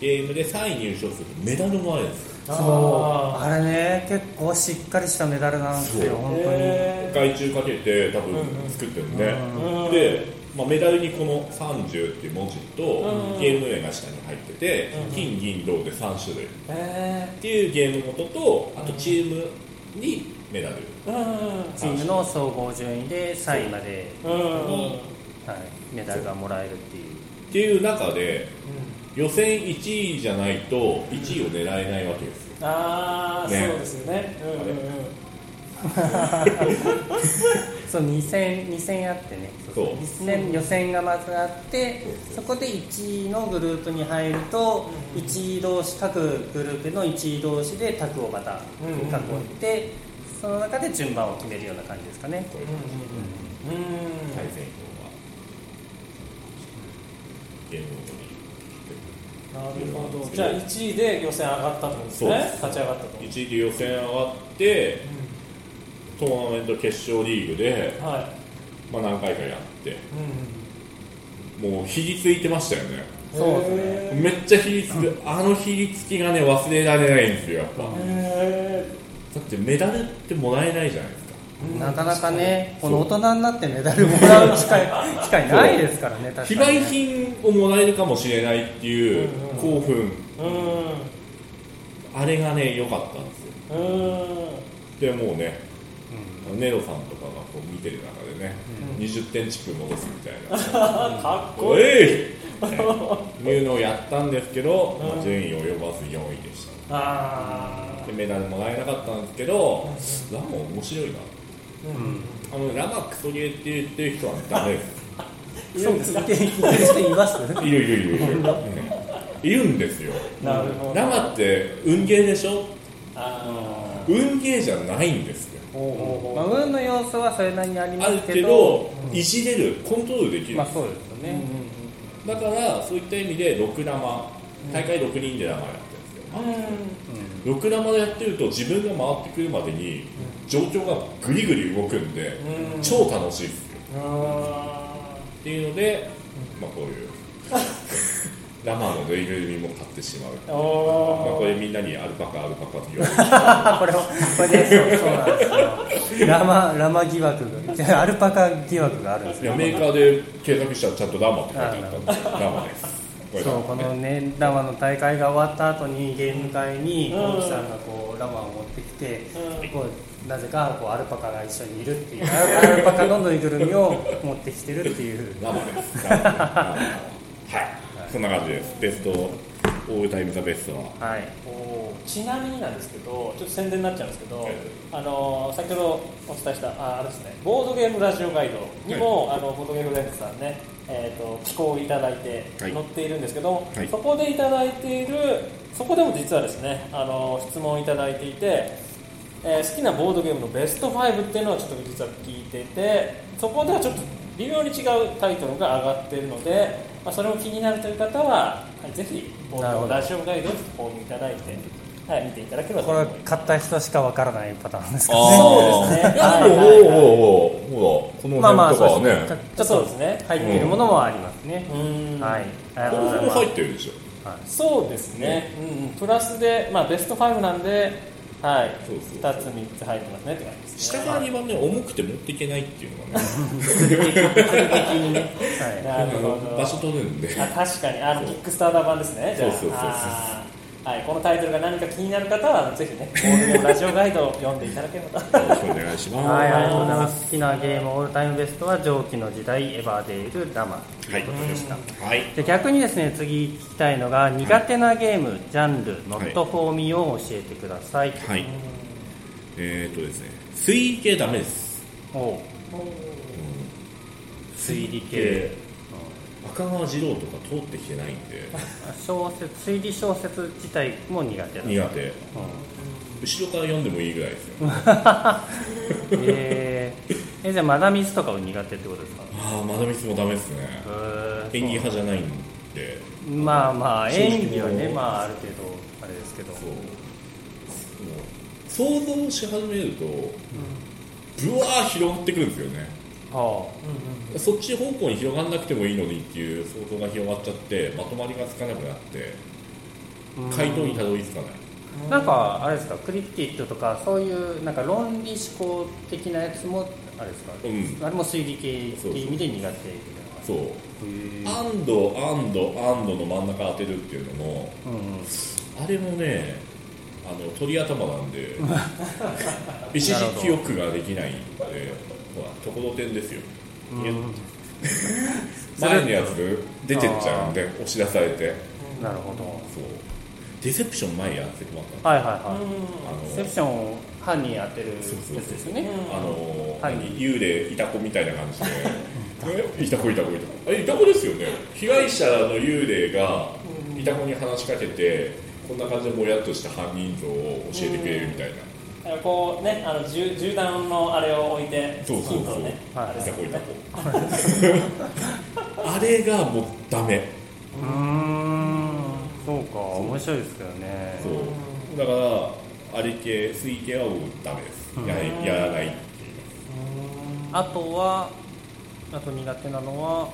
ゲームで3位入賞するとメダルもあるんですよ。そう。ああれね結構しっかりしたメダルなんですよ本当に、へ外注かけて多分作ってるんで、うん。で、まあ、メダルにこの30っていう文字とうん。ゲーム名が下に入ってて、うん。金銀銅で3種類。っていうゲームごととあとチームにメダル。チームの総合順位で3位まで、うんうん。はい、メダルがもらえるっていう。っていう中で予選1位じゃないと1位を狙えないわけですよ。ああ、ね。そうですよね。うんうんうん。そう2戦2戦あってね。そう。1戦予選がまずあってそこで1位のグループに入るとうん1位同士各グループの1位同士でタグをまた囲ってその中で順番を決めるような感じですかね。うん。うん。うん。対戦表がゲームごとになるほどじゃあ1位で予選上がったとですねす勝ち上がったと1位で予選上がってトーナメント決勝リーグで、はまあ、何回かやっていうん。もうひりついてましたよねそうですねめっちゃひりつく、あのひりつきがね忘れられないん。ですよやっぱ、ーだってメダルってもらえないじゃないですか。ーなかなかねこの大人になってメダルもらう機会機会ないですからね確非売品をもらえるかもしれないっていううんうん興奮、うん。あれがね良かったんですよ。うん。でもうね、ネロさんとかがこう見てる中でね、20点チップ戻すみたいな。かっこいい。いうのをやったんですけど、まあうん順位及ばず4位でしたあでメダルもらえなかったんですけど、ラマ面白いな。ーうん。あのラマクソゲーって言ってる人はダメですいるんですか？聞いますいるいるいる。いる、うんいるんですよ。なるほど。ラマって運ゲーでしょ？あ運ゲーじゃないんですよ。まあ、運の要素はそれなりにありますけど。ど、いじれるコントロールできる。んまあそうですよね、だからそういった意味で6ラマ。大会6人でラマやってるん。ですよ、6ラマでやってると自分が回ってくるまでに状況がぐりぐり動くんで、うん。超楽しいですよ。あっていうので、まあ、こういう ラマのぬいぐるみも買ってしまう、ー。まあ、おこれみんなにアルパカアルパカって言われてあ これをこれでそうそうなんですよ。ラマラマ疑惑が。アルパカ疑惑があるんですよ。いやメーカーで検索したらちゃんとラマって書いてあったんでラマですそうこのねラマの大会が終わった後にゲーム会にうん。大木さんがこうラマを持ってきて、うん。こうなぜかこうアルパカが一緒にいるっていうアルパカのぬいぐるみを持ってきてるっていう。ラマです。はい。そんな感じです。ベストオールタイムザベストは。はい。おちなみになんですけどちょっと宣伝になっちゃうんですけど、はいあの先ほどお伝えしたああれですねボードゲームラジオガイドにも、あのボードゲームレンズさんね、えー、と寄稿いただいてはい。載っているんですけど、はい。そこでいただいているそこでも実はですねあの質問をいただいていて、えー好きなボードゲームのベスト5っていうのをちょっと実は聞いててそこではちょっと微妙に違うタイトルが上がっているので、まあ、それも気になるという方は、はい、ぜひラジオガイドを購入いただいて、はい、見ていただければとこれ思います。買った人しかわからないパターンですかね。そうですね。いやはいでも、はいほうほうほうほらこのまあまあ辺とかはそうですね。ねちょっとそうですね。入っているものもありますね、うん。はい。あほぼほぼ入ってるでしょ。はい。そうですね、うんうん、プラスで、まあ、ベスト5なんで、はい、そうそう2つ、3つ入ってますねって感じですね。下から2番目重くて持っていけないっていうのがね。はい。なるほど。場所取るんで。あ確かに。あのキックスターター版ですね。そうそうそうそう。あはい、このタイトルが何か気になる方はぜひねラジオガイドを読んでいただければと。よろしくお願いします。はい、ありがとうございます。好きなゲームオールタイムベストは蒸気の時代エヴァーデールダマということでした。はい。で逆にですね次聞きたいのが苦手なゲーム、ジャンル、ノットフォーミーを教えてください。はい。えー、っとですね水系ダメです。おう。推理系、赤川次郎とか通ってきてないんで。小説推理小説自体も苦手だ。苦手。後ろから読んでもいいぐらいですよ。えー、えじゃあマダミスとかは苦手ってことですか？ああマダミスもダメですね。演技派じゃないんで。まあまあ演技はねまあある程度あれですけど。そう。想像し始めると、ぶわー広がってくるんですよねはそっち方向に広がんなくてもいいのにっていう想像が広がっちゃってまとまりがつかなくなってあ回答にたどり着かない。なんかあれですかクリプティッドとかそういうなんか論理思考的なやつもあれですか、うん。あれも推理系っていう意味で苦手みたいなそうアンドアンドアンドの真ん中当てるっていうのもうんうん。あれもねあの鳥頭なんで 一時記憶ができないんでほらところてんですよ。うん。前のやつ出てっちゃうんで押し出されて。なるほど。そう。ディセプション前やってもらったはいはいはい、あのセプションを犯人当てるやつですよね。あの、はい。何幽霊いた子みたいな感じで。え？いた子いた子いた子。えいた子ですよね。被害者の幽霊がいた子に話しかけてこんな感じでもやっとした犯人像を教えてくれるみたいなこうねあの銃銃弾のあれを置いてそうそうそう。ねはい。あれ。いた子いた子あれがもうダメ。うーん。そうか。面白いですけどね。そう。だからあれ系水系は僕ダメです。ややらないっていう。あとはあと苦手なのはも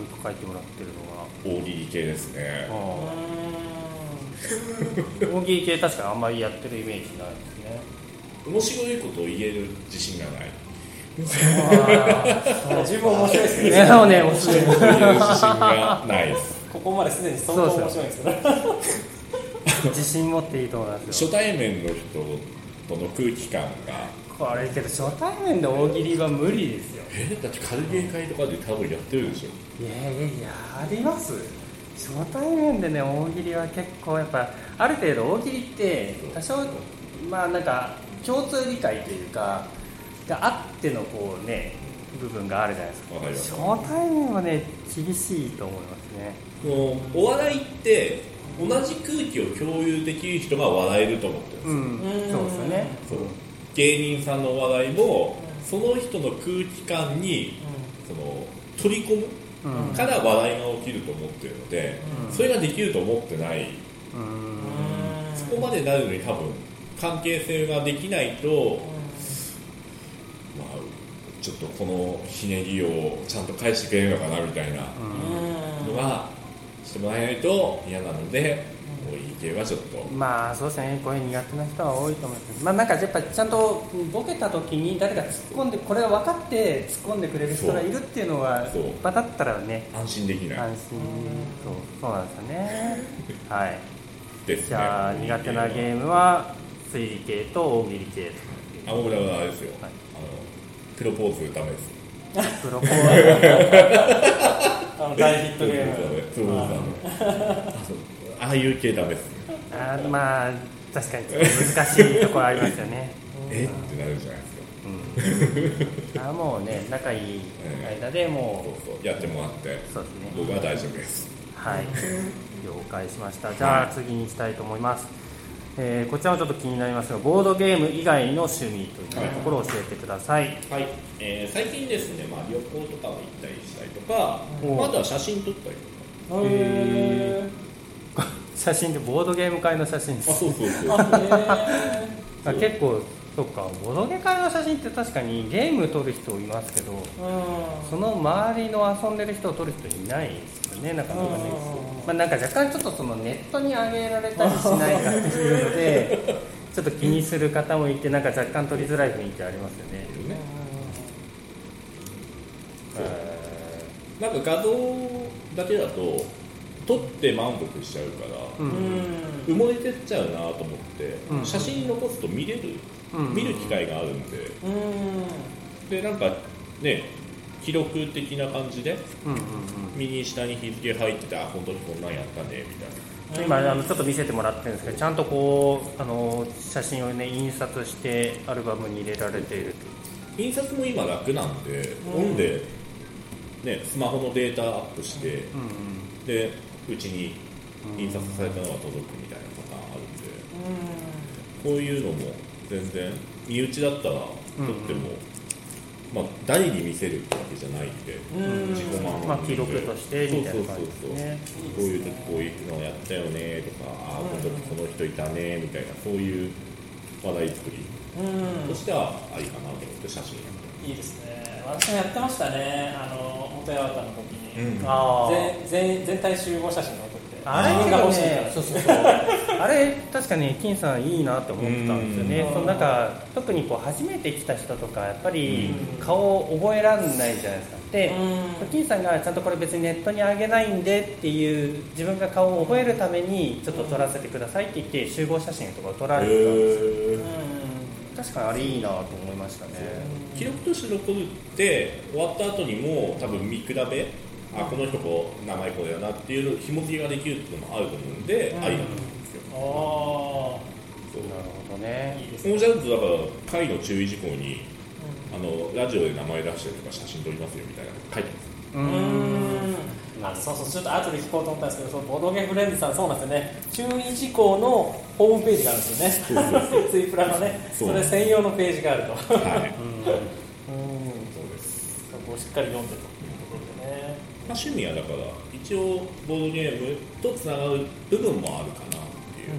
う一個書いてもらってるのが大喜利系ですね大喜利系確かにあんまりやってるイメージない。ですね面白いことを言える自信がない。十分面白いですけどねね面白い言える自信がないですここまですでに相当面白いんですけど自信持っていいと思いますよ。初対面の人との空気感が。これけど初対面で大喜利は無理ですよ。えだって軽芸会とかで多分やってるでしょ。いやいやいやあります初対面でね大喜利は結構やっぱある程度大喜利って多少まあなんか共通理解というかがあってのこうね部分があるじゃないですか。初対面はね厳しいと思いますね。お笑いって同じ空気を共有できる人が笑えると思ってるんです。よ、うん。うんそうですよね。そう。芸人さんのお笑いもその人の空気感にその取り込む。うんから笑いが起きると思ってるので、それができると思ってない。うん。そこまでなるのに多分関係性ができないと、まあ、ちょっとこのひねりをちゃんと返してくれるのかなみたいなのがしてもらえないと嫌なので、いい系はちょっと。まあそうですね。これ苦手な人は多いと思います。まあなんかやっぱちゃんとボケた時に誰か突っ込んでこれが分かって突っ込んでくれる人がいるっていうのはそう。場だったらね。安心できない。安心。そうそうなんですよね。はい。ですね。じゃあ苦手なゲームは推理系と大喜利系あ僕らはあれですよ、はい。あのプロポーズダメです。プロポー あの大ヒットゲーム。プロポーズダメあそうああいう系ダメですズあーまあ確かにちょっと難しいところありますよね。え？ってなるじゃないですか。うん。あーもうね仲いい間でもそうそうやってもらってうそうですね。僕は大丈夫です。はい、了解しました。じゃあ次にしたいと思います。えーこちらもちょっと気になりますが、ボードゲーム以外の趣味といったところを教えてください。はい、えー最近ですね、まあ、旅行とかも行ったりしたりとか、ああとは写真撮ったりとか。へ写真でボードゲーム会の写真です。あそうそうそう 結構そっか、ボードゲーム会の写真って確かにゲーム撮る人いますけど、うんその周りの遊んでる人を撮る人いないですよね、なかなかね。まあ、なんか若干ちょっとそのネットに上げられたりしないかっていうので、ちょっと気にする方もいて、なんか若干撮りづらい雰囲気ありますよね。ねえなんか画像だけだと撮って満足しちゃうから、うん。うん埋もれてっちゃうなと思って、うん。写真残すと見れる、うん。見る機会があるんで。うん。でなんかね記録的な感じでうんうん右下に日付入っててあこの時こんなんやったねみたいな。うん今あのちょっと見せてもらってるんですけどちゃんとこうあの写真をね印刷してアルバムに入れられている印刷も今楽なんで、うん。オンで、ね、スマホのデータアップして、うんうん。でうちに印刷されたのが届くみたいなパターンあるんで、こういうのも全然身内だったら撮っても、まあ、誰に見せるってわけじゃないんで、うん。自己満まあ記録としてみたいな感じですそうそうそうそう。ねこういう時こういうのをやったよねとか、ああこの時この人いたねみたいなそういう話題作り。うん。としてはありかなと思って写真。いいですね。私もやってましたね。あの元八幡の時に、全全全体集合写真を撮って。あれ？自分が欲しいから。ねそうそうそう。あれ確かに金さんいいなって思ったんですよね。うん。そのなんか特にこう初めて来た人とかやっぱりうん。顔を覚えらんないじゃないですか。でうん。金さんがちゃんとこれ別にネットに上げないんでっていう自分が顔を覚えるためにちょっと撮らせてくださいって言って集合写真とかを撮られてたんですよ。へー。確かにあれいいなと思いましたね。記録として残るって終わった後にも多分見比べあこの人こう名前これだなっていう紐付けができるっていうのもあると思うんで、うん。ありだと思うんですよ。あそう。なるほどあね。いいですこのジャズだから会の注意事項にあのラジオで名前出したりとか写真撮りますよみたいなの書いてます。ううん。んあそうそうちょっと後で聞こうと思ったんですけどそうボードゲフレンズさんそうなんですよね。注意事項のホームページがあるんですよね。そうそう ツイプラのね。そう。それ専用のページがあると。はい。う んうん。そうです、そこをしっかり読んでとまあ、趣味はだから一応ボードゲームとつながる部分もあるかなっていう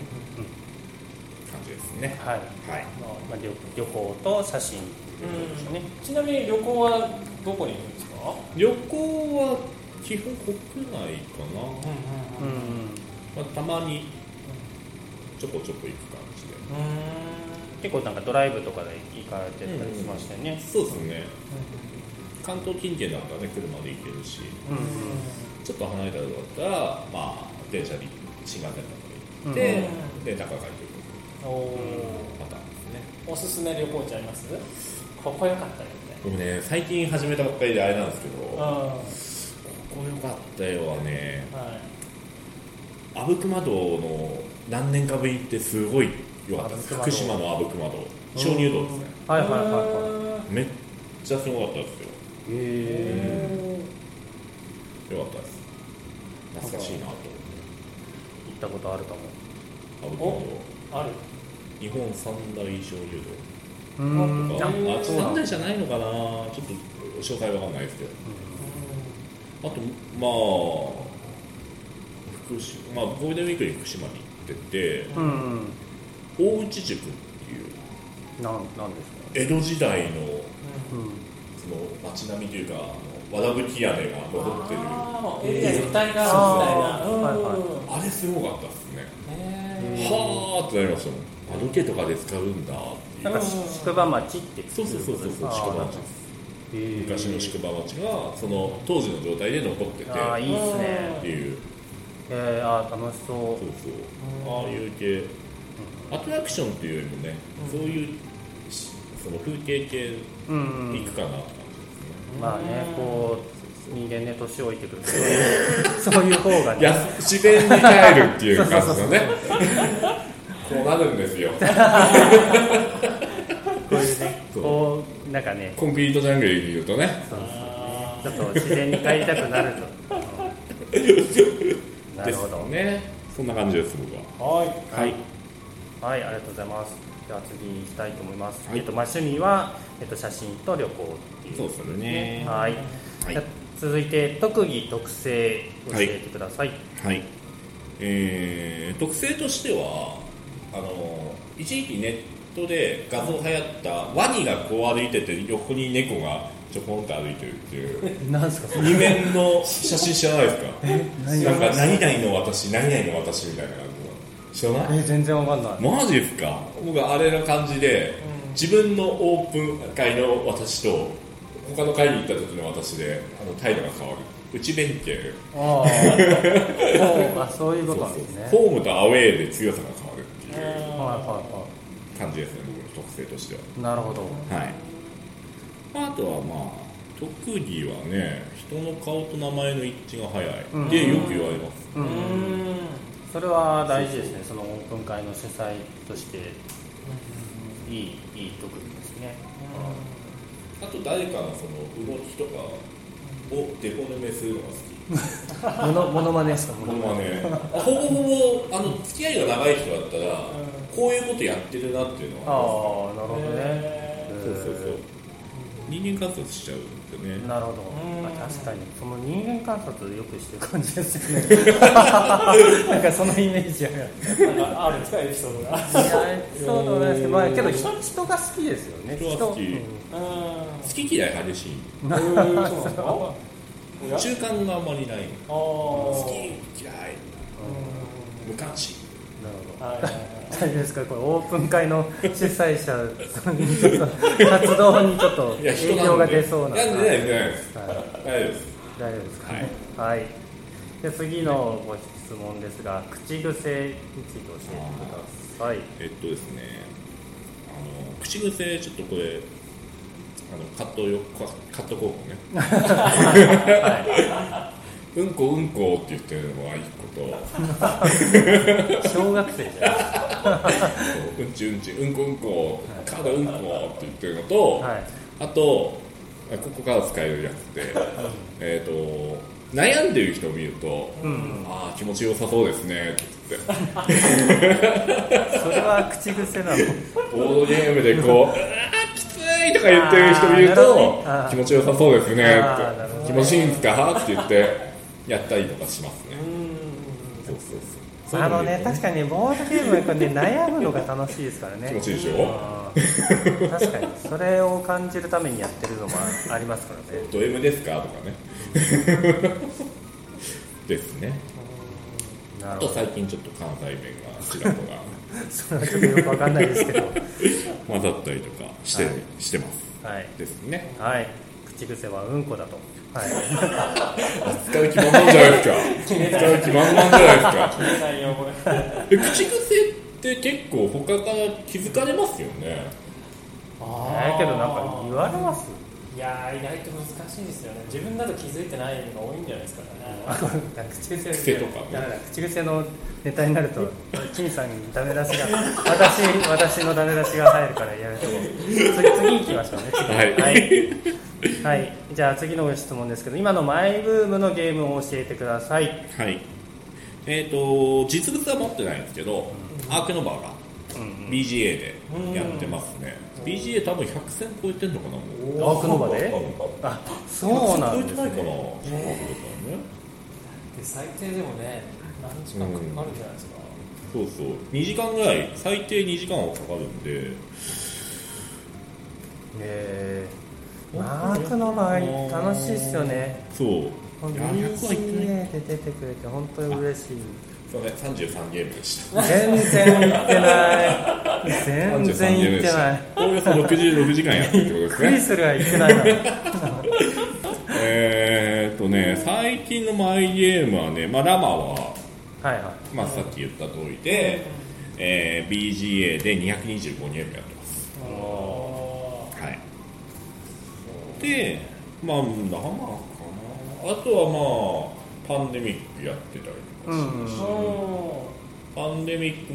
感じですね、はい。はい。まあまあ旅旅行と写真。っていうことですねちなみに旅行はどこに行くんですか？旅行は基本国内かな、うんまあ、たまにちょこちょこ行く感じで。結構なんかドライブとかで行かれてたりしましたよね。そうですね関東近県だったらね車で行けるしうん。ちょっと離れたとこだったらまあ電車で新幹線とかで行って、で高帰ってくるおパター。ンですね。おすすめ旅行地あります？ここ良かったよね。僕ね最近始めたばっかりであれなんですけどこはこ良かったよはねい。阿武隈道の何年かぶりってすごい良かったです。福島の阿武隈道。鍾乳洞ですね。はいはいはいはめっちゃすごかったですよ。いへえ良かったです。懐かしいなと行ったことあるかも。阿武隈道ある。日本三大鍾乳う洞とかああそうなんだ。三大じゃないのかな。ちょっと詳細わかんないですけど。あとまあ福島まあゴールデンウィークに福島に行っててうん。うん。大内塾っていうなんなんですか？江戸時代のうんその街並みというかあのわらぶき屋根が残ってる。ああー。体がみたいな。あー。はいうん。れすごかったですね。はあってなりましたもん。あロケとかで使うんだっていう。なんか宿場町ってそうそうそうそう宿場町。です昔の宿場町がその当時の状態で残ってて。ああいいっすっねていう。えー、あー楽しそう。そうそう。ああいう系。アトラクションっていうよりもね、そういうしその風景系行くかなって感まあねこう人間ね年老いてくるとそういう方がじですね自然に帰るっていう感じのね。こうなるんですよ。こういうねそうこうなんかねコンクリートジャングルにいるとね。そうあちょっと自然に帰りたくなると。なるほど。ねそんな感じです僕は。ーはい。はい。はい、ありがとうございます。では次行きたいと思います。はいえっとまあ趣味はえっと写真と旅行っていう。そうですねはい。はい続いて特技特性教えてください。はいえー特性としてはあの一時期ネットで画像流行ったワニがこう歩いてて横に猫がちょこんと歩いてるっていう なんですかそれ。二面の写真知らないですか？何なんか何々の私何々の私みたいな知らない？え全然わかんない。マジですか？僕あれの感じで、自分のオープン会の私と他の会に行った時の私であの態度が変わる。内弁慶。ああ。そういうことなんですね。ホームとアウェーで強さが変わるっていうはいは感じですね僕の特性としては。なるほど。はい、あとはまあ特技はね人の顔と名前の一致が早いうんってよく言われます、うんそれは大事ですね。そのオープン会の主催として。いいいい特技ですね。あと誰かのその動きとかをデフォルメするのが好き。ものものまねですか？ほんまねほぼほぼあの付き合いが長い人だったらこういうことやってるなっていうのあはあなるほどね。へそうそうそう。人間観察しちゃう。んですよね。なるほど、うん。まあ、確かに。その人間観察よくしてる感じですよね。なんかそのイメージあるんかあるんですかエピソードが。いやエピソードなんですけど、まあ、けど人人が好きですよね。人は好き。うんうん。好き嫌い激しい。中間があんまりない。好き嫌い。無関心大丈夫ですか？これオープン会の主催者活動にちょっと影響が出そうな。ないで大丈夫です大丈夫ですかねはい、で次のご質問ですが口癖について教えてくださいえっとですねあの口癖ちょっとこれあのカットよカカット候補ねうんこうんこって言ってるのが一個と。小学生じゃないそううんちうんちうんこうんこカードうんこって言ってるのと、はい。あとあここから使えるやつでえっと悩んでる人を見ると、うん。ああ気持ちよさそうですねって言って。それは口癖なの。ボードゲームでこう、きついとか言ってる人見ると気持ちよさそうですねって、気持ちいいんですか？って言って、やったりとかしますね。そうそうそう。あのね確かにボードゲームはこれね悩むのが楽しいですからね。気持ちいいでしょ？確かに。それを感じるためにやってるのもあありますからね。ド M ですか？とかね。ですね。あとなるほど。最近ちょっと関西弁がちらほそれはちょっとよくわかんないですけど。ら 混ざったりとかして、はい。してます。はい。ですね。はい。口癖はうんこだとはい使う気満々じゃないですか。使う気満々じゃないですか。決めないよこれえ口癖って結構他から気づかれますよね。えーけどなんか言われますいやー意外と難しいですよね。自分だと気づいてないのが多いんじゃないですかね。口癖癖とか。ねだから口癖のネタになると金さんにダメ出しが私私のダメ出しが入るからやめとこう次次行きましょうね。次はい。はい、はい。じゃあ次のご質問ですけど今のマイブームのゲームを教えてください。はい。えっ、と、実物は持ってないんですけど、アークノバーがうん BGA でやってますね。BGA 多分100戦超えてんのかなもう。アークノバで？あそうなんです100戦超えてないかな。ね。で最低でもね何時間かかるんじゃないですか、そうそう。2時間ぐらい、最低2時間はかかるんで、えー、マークの場合楽しいっすよねそう。いや、100はいってない。BGA で出てくれて本当に嬉しいそうね、33ゲームでした。全然行ってない全然行ってないおおよそ66時間やってるってことですね。クリスルは行ってないなえーっとね、最近のマイゲームはね、まあ、ラマは、はいはいまあ、さっき言った通りで、えー BGA で225ゲームやってます。はい。で、まあ、ラマかな。あとはまあ、パンデミックやってたりとかしうんますおパンデミック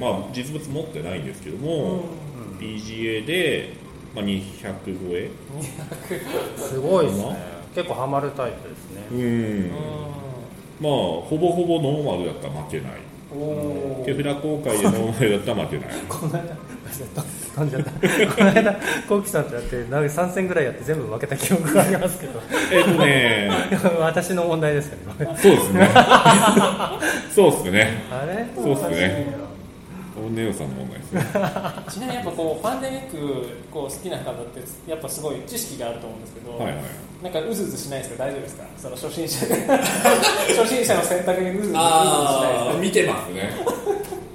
も、まあ、実物持ってないんですけども、BGA で、まあ、200超え。すごいですね。結構ハマるタイプですね。うん。ーまあほぼほぼノーマルだったら負けない。お手札公開でノーマルだった。ら負けないこの間飛んじゃったこの間コウキさんとやってなんか3戦ぐらいやって全部負けた記憶がありますけどえっとね私の問題ですけどそうですねそうですねあれそうっすねオネオさんの問題ですね。ちなみにやっぱこうパンデミックこう好きな方ってやっぱすごい知識があると思うんですけど、はいはい。なんかうずうずしないですか？大丈夫ですか？その初心者。初心者の選択にうずうずしないですか？見てますね。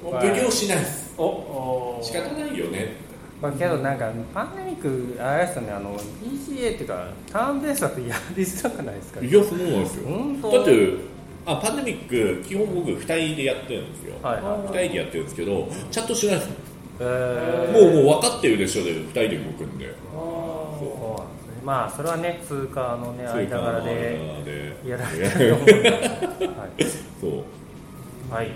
奉行しないです。おお仕方ないよね。まあ、けどなんかパンデミックあれですよねあの BCA っていうかターンベースだとやりづらくないですか？いやそうなんですよ。だってあパンデミック基本僕2人でやってるんですよ、はいはい。2人でやってるんですけどチャットしないです。えー。もうもう分かってるでしょで2人で動くんで。そう。なんですね。まあそれはね通貨のね間柄でで。やられてると思うんで。はい。そう。はい。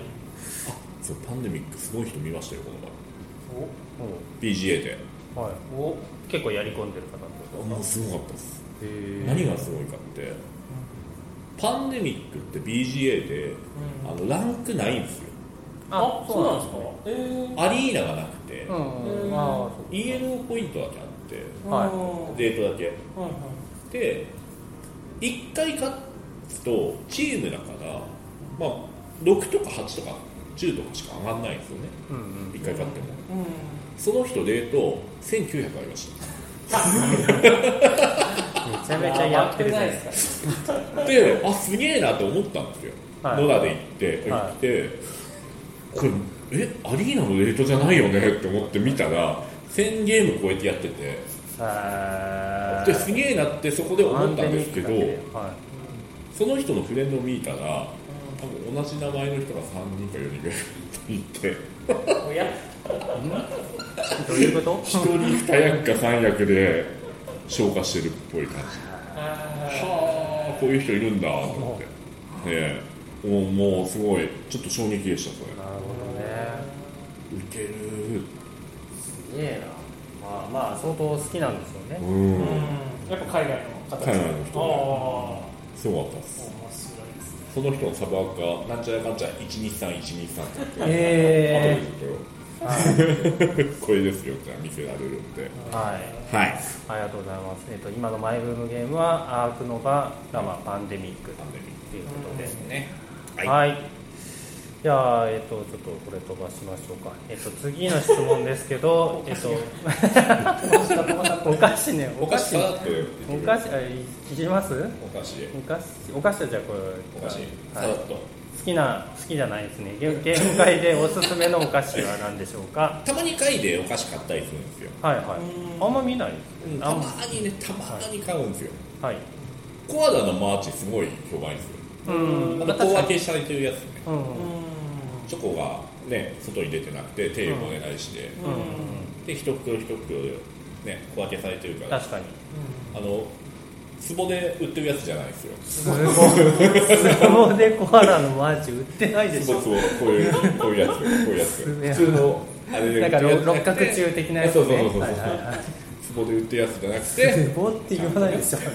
そうパンデミックすごい人見ましたよこのお前 PGA で。おはい。お結構やり込んでる方もうですすごかったです。何がすごいかってパンデミックって BGA であのランクないんですよ。あそうなんですか？えー。アリーナがなくてうんうんうん。ああそう ELO ポイントだけあってはデートだけ。で1回勝つとチームだから、まあ、6とか8とか10とかしか上がんないんですよね。うんうん。1回勝っても。うんその人で言うと1900ありました。めちゃめちゃやってるじゃないですか。であすげえなと思ったんですよ、はい。野田で行って行はい。って、これえアリーナのレートじゃないよねって思って見たら1000ゲーム超えてやってて。あですげえなってそこで思ったんですけどはい。その人のフレンドを見たら多分同じ名前の人が3人か4人ぐらいいて。おや？どういうこと？1人2役か3役で消化してるっぽい感じ。あはあこういう人いるんだと思って。ねえ。もうもうすごい。ちょっと衝撃でしたそれ。なるほどね。ウケる。すげえな。まあまあ相当好きなんですよね。うん。ーうん。やっぱ海外の方海外の人。ああすごかったです。面白いですね。その人のサブアカなんちゃらかんちゃら123123って。え。後でちょっとこれですよって見せられるんで。ー、はい。はい。ありがとうございます、えっと今のマイブームゲームはアークノバラマパンデミック。パンデミッということで、クね。はい、はい。じゃあ、えっと、ちょっとこれ飛ばしましょうか。えっと、次の質問ですけど、えっと、お菓子ね、お菓子お菓子、あ、い。きます？お菓子お菓子、お菓子はじゃあこれ、お菓子さはい。らっと好きな、好きじゃないですね。ゲゲーム界でおすすめのお菓子は何でしょうか？たまに買いでお菓子買ったりするんですよはいはい。あんま見ないですね。あたんまにねたまに買うんですよはい。コアラのマーチすごい評判いいですようん。あの小分けされてるやつねうん。うん。チョコがね外に出てなくて手も汚れないし、で一袋一袋ね小分けされてるから確かに。あの壺で売ってるやつじゃないですよすごい。スマホでコアラのマーチ売ってないでしょ。壺壺こういうこういうやつこういうやつ普通のあれで売なんか六角柱的なやつね。そうそうそうそうそう、はいはいはい。壺で売ってるやつじゃなくてツボって言わないでしょうね。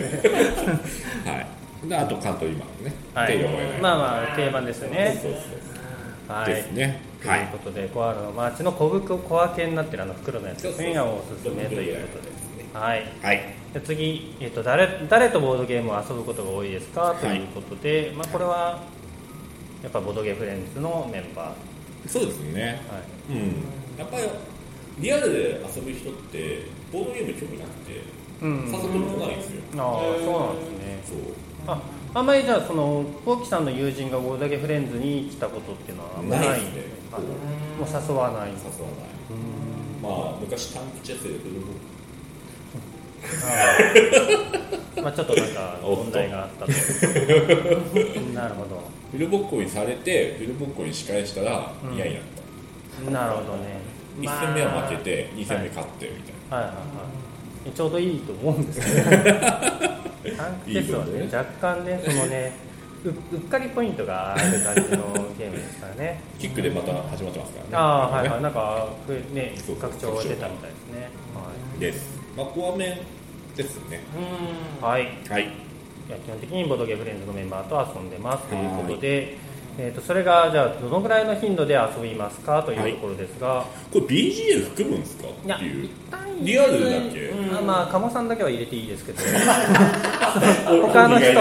はいであとカントリーマンね、はい。まあまあ定番ですよね。そうそうはい。ですねとはいいうことで、コアラのマーチの小袋小分けになってるあの袋のやつですね。がおすすめということで。はい。はい。で次、えっと誰誰とボードゲームを遊ぶことが多いですか？ということで、まあこれはやっぱボードゲーフレンズのメンバー。そうですね。はい。うん。やっぱりリアルで遊ぶ人ってボードゲーム興味なくてうん。誘っても来ないんですよ、ああ、そうなんですね。そう。ああんまりじゃあそのコウキさんの友人がボードゲーフレンズに来たことっていうのはあんまりないないですねあもう誘わない。誘わない。まあ昔タンクチェスでフルボあーまあちょっとなんか問題があったと。なるほど。フルボッコにされてフルボッコに仕返したらうん。嫌になった、なるほどね。一1戦目は負けて2戦目勝ってみたいはい。はいはいちょうどいいと思うんですけどタンクテストはねね。若干ねそのねううっかりポイントがある感じのゲームですからね。なキックでまた始まってますからね。ああはいはい。ね。なんかね拡張が出たみたいですね。です。まあコア面ですね。はい、はい。基本的にボードゲーフレンズのメンバーと遊んでますということで、えー、とそれがじゃあどのぐらいの頻度で遊びますかというところですが、これ BGA 含むんですかっていう。リアルだっけあまあ鴨さんだけは入れていいですけど。他の人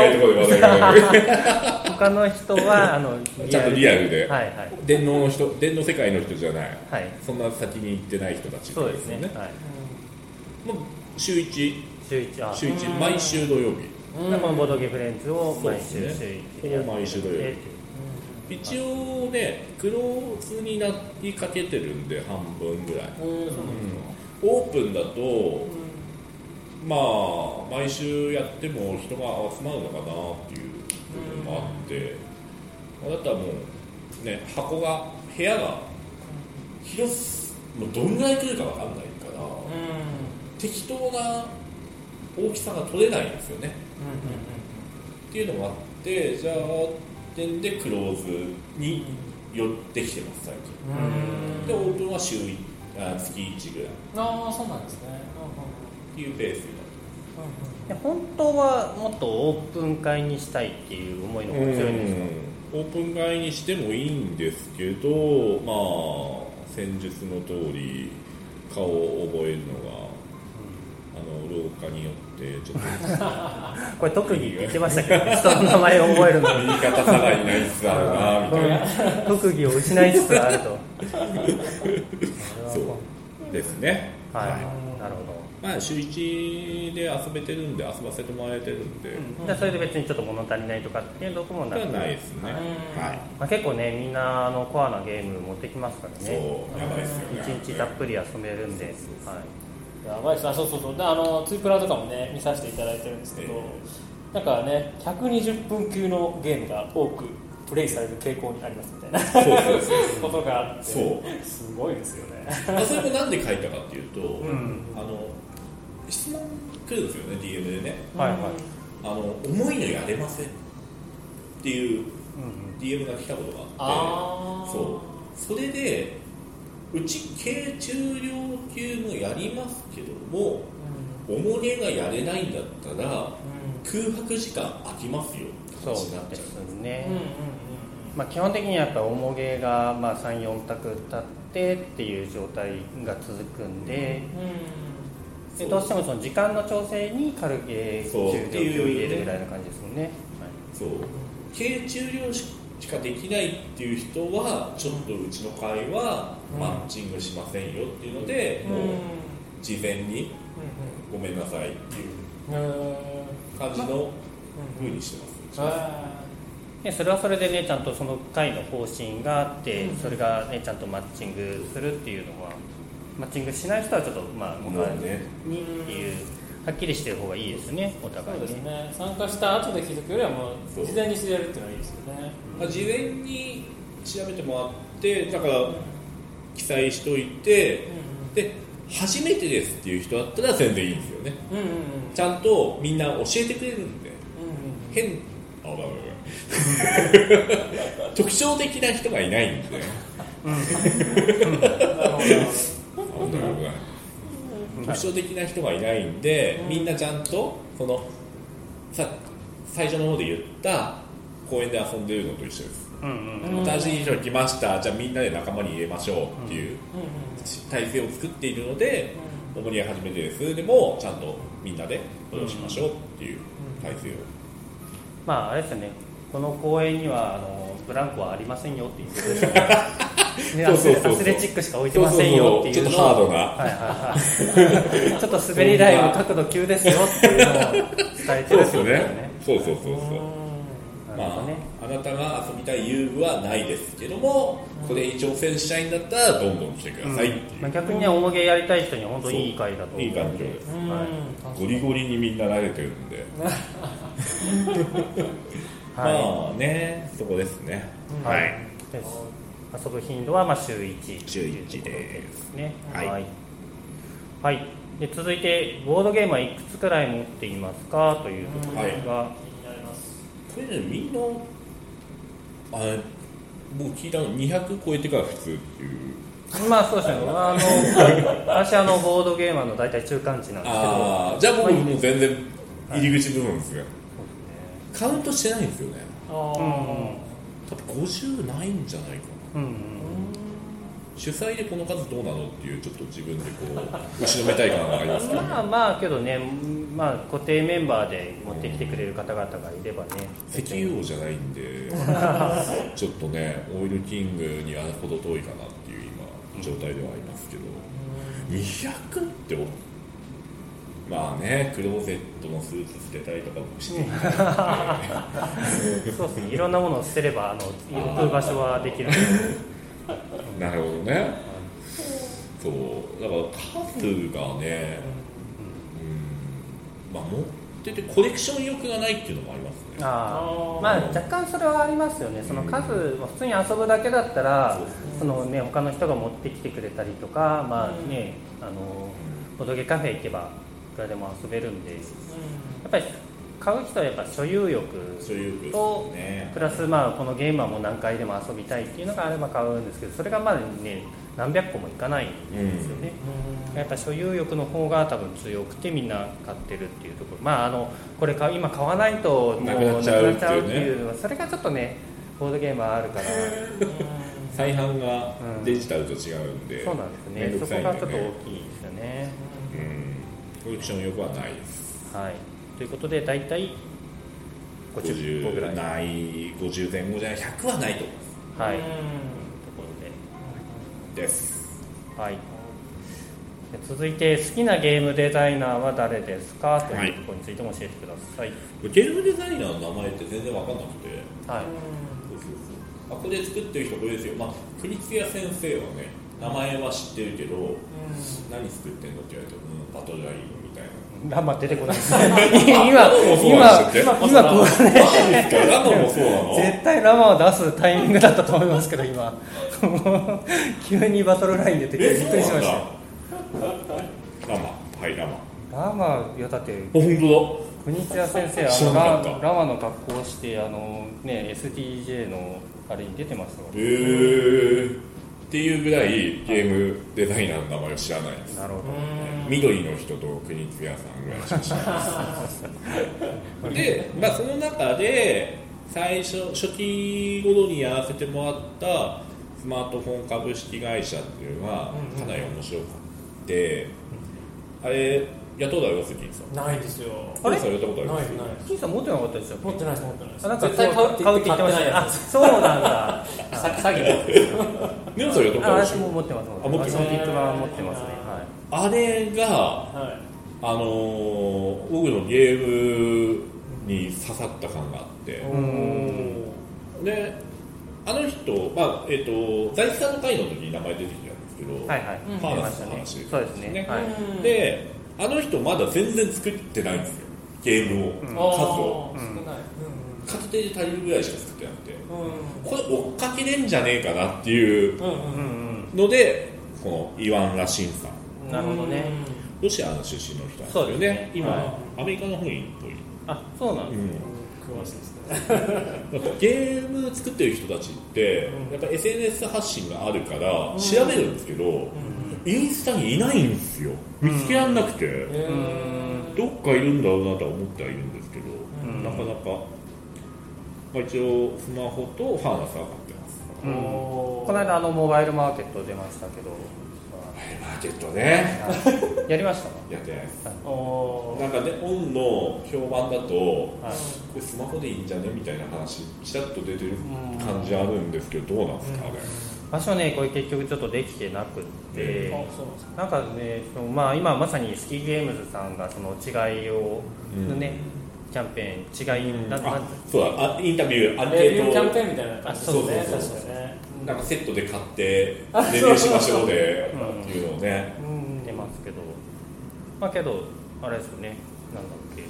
他の人はあの ちゃんとリアルで。はいはい。電脳の人電脳世界の人じゃない。はい。そんな先に行ってない人たちそうですね。はい。もう週1週一。あ週1毎週土曜日。でこのボードゲーフレンズを毎週そうです週ね。一でやって毎週土曜日。て一応ねクローズになりかけてるんで半分ぐらい、うん、オープンだと、まあ毎週やっても人が集まるのかなっていう部分もあって、まあだったらもうね箱が部屋が広すもうどんぐらい来るかわかんないから、適当な大きさが取れないんですよね。っていうのがあってじゃあ点でクローズに寄ってきてます最近。でオープンは週一あ月1ぐらい。ああそうなんですね。っていうペースになってで本当はもっとオープン会にしたいっていう思いの方が強いんですか？オープン会にしてもいいんですけどまあ戦術の通り顔を覚えるのがあの廊下によってちょっと。これ特技って言ってましたけど 人の名前を覚えるの。に言い方さらにないつあるな。みたいな特技を失いつつあると。そう。ですね。はい、なるほど。まあ週1で遊べてるんで遊ばせてもらえてるんで、じゃあそれで別にちょっと物足りないとかっていうとこもなく。ないですね、はい。まあ、結構ねみんなあのコアなゲーム持ってきますからそうねやばいですよね。一日たっぷり遊べるんで、はい、やばいです。あそうそうそう。であのツイプラとかもね見させていただいてるんですけど、なんかね120分級のゲームが多くプレイされる傾向にありますみたいなそうそうそう。ことがあってそう。すごいですよね。まあそれもなんで書いたかっていうと、ん。あの質問来るんですよね DM でね。はいはい。あの重いのやれませんっていう DM が来たことがあってあー。そう。それでうち軽重量級もやりますけども重げがやれないんだったら空白時間空きますよ。ってそう話になっうね、うんうん。まあ、基本的にはやっぱ重げがまあ34択立ってっていう状態が続くんでうんでどうしてもその時間の調整に軽ゲーそう重量級を入れるぐらいな感じですもんね、そう。軽重量しかできないっていう人はちょっとうちの会はマッチングしませんよっていうので、もう事前にごめんなさいっていう感じの風にしてます、あでそれはそれでねちゃんとその会の方針があって、うん。それがねちゃんとマッチングするっていうのはマッチングしない人はちょっとまあ他もうねにっていうはっきりしてる方がいいですねお互いね。うですね。参加した後で気づくよりはもう事前に知れるっていうのはいいですよね。まあ、事前に調べてもらってだから記載しといてで初めてですっていう人だったら全然いいんですよね。うんうんうん。ちゃんとみんな教えてくれるんで。うん変あごめんごめん特徴的な人がいないんで。特徴的な人がいないんで、みんなちゃんとそのさ最初の方で言った公園で遊んでるのと一緒ですうんうんうん。新しい人来ました。じゃあみんなで仲間に入れましょうっていう体制を作っているので「おもりは初めてです」でもちゃんとみんなでフォローしましょうっていう体制を。まああれですよね。この公園にはあのブランコはありませんよっていうことですよね。ねそうそうそうそう。アスレチックしか置いてませんよっていうちょっとハードな。はいはいはい。ちょっと滑り台の角度急ですよっていうのを伝えてるってことですよね。そうそうそうそうまあ、あなたが遊びたい遊具はないですけどもこれに挑戦したいんだったらどんどん来てくださいっていう、まあ、逆にね重げやりたい人には本当にいい回だと。思ういい環境ん。でですうん。はいゴリゴリにみんな慣れてるんで、はい。まあねそこですね、うんはい。です。遊ぶ頻度はまあ週1週一です。ね。はい。はい、はい。で続いてボードゲームはいくつくらい持っていますか？というところですが、気になりますこれねみんなあれ僕聞いたの200超えてから普通っていう。まあそうですねあの私あのボードゲーマーの大体中間値なんですけど。ああじゃあ僕もう全然入り口部分ですよ、そうカウントしてないんですよね。あですね多分50ないんじゃないかな。うん主催でこの数どうなのっていうちょっと自分でこう後ろめたい感がありますけど、まあまあけどね、まあ、固定メンバーで持ってきてくれる方々がいればね。石油王じゃないんで ちょっとねオイルキングにはほど遠いかなっていう今状態ではありますけど。200ってまあねクローゼットのスーツ捨てたりとかもして。い そうですね。いろんなものを捨てればあの置く場所はできる なるほどね。そう。だから数がねうん。まあ持っててコレクション欲がないっていうのもありますね。あまあ若干それはありますよね。その数、まあ普通に遊ぶだけだったらそのね他の人が持ってきてくれたりとかまあねあのボドゲカフェ行けばいくらでも遊べるんで。やっぱり買う人はやっぱ所有欲とね。プラスまあこのゲームはもう何回でも遊びたいっていうのがあれば買うんですけどそれがまだね何百個もいかないんですよね、やっぱ所有欲の方が多分強くてみんな買ってるっていうところ。まああのこれ今買わないともうなくなっちゃうっていうね。それがちょっとねボードゲームはあるから。再販がデジタルと違うんで、そうなんですめんね。そこがちょっと大ねきいですよね。うん。コレクション欲はないです。はいということで大体50個ぐらい。50はいない50前後じゃない100はないと。ところで。す。ではい。で続いて好きなゲームデザイナーは誰ですか？とはい。いうところについても教えてください。ゲームデザイナーの名前って全然分かんなくて。はい。そうそうそう。あこれ作ってる人これですよ。まあ国津屋先生はね名前は知ってるけど何作ってんのって言われてうんバトルライ。ンラマ出てこないです。ね 今今今今こうマジですかラノもそうなの 絶対ラマを出すタイミングだったと思いますけど今。急にバトルライン出てきてえびっくりしました。ラマはいラマラマいやだってあ本当国津屋先生あのララマの格好をしてあのね SDJ のあれに出てましたよだへえー、っていうぐらいゲームデザイナーの名前を知らないです。なるほど。緑の人と国津屋さんぐらいしか知らない。ですで、まあ、その中で最初初期頃にやらせてもらったスマートフォン株式会社っていうのはかなり面白くて、あれ雇うだろ関さんないですよ。あれ関さんやったことありますないない。金さん持ってなかったですよ。持ってないです持ってないです。あなんか絶対買うって言って買ってないあそうなんだ。さ詐欺ですネオさんやったことあるでし私もょ持ってます。あ持ってます持ってますね。あれがはあのー僕のゲームに刺さった感があって。であの人、まあえっと財津さんの会の時に名前出てきたんですけど、はいはい。うんファーナスの話そうですね。ねはい。うんであの人まだ全然作ってないんですよ。ゲームを、うん。数を片手で足りるぐらいしか作ってなくて。うんこれ追っかけれんじゃねえかなっていう。のでこのイワン・ラシンさん。なるほどね。ロシアの出身の人なんですよね。今、はアメリカの方にっぽい、あそうなんですうん。詳しいですね。ゲーム作ってる人たちって、うん。やっぱ SNS 発信があるから調べるんですけど、インスタにいないんですよ。見つけらんなくて、えーどっかいるんだろうなとは思ってはいるんですけど、うん。なかなか、まあ、一応スマホとファーナスは買ってます。うん。この間あのモバイルマーケット出ましたけど。マーケットね。はい。やりました？やってないです。なんかねオンの評判だとこはい。れスマホでいいんじゃね？みたいな話ちらっと出てる感じあるんですけどどうなんですかね、私はねこれ結局ちょっとできてなくって、あそうなんですか。なんかねそのまあ今まさにスキーゲームズさんがその違いを、うん。ねキャンペーン違い、なんなんあそうだ。あインタビューアンケレビューキャンーペーンみたいな感じですね。あそうそうそう。確かにね。トなんかセットで買ってレビューしましょうでうん。っていうのをね。出ますけど。まあけどあれですよね。なんだっけ。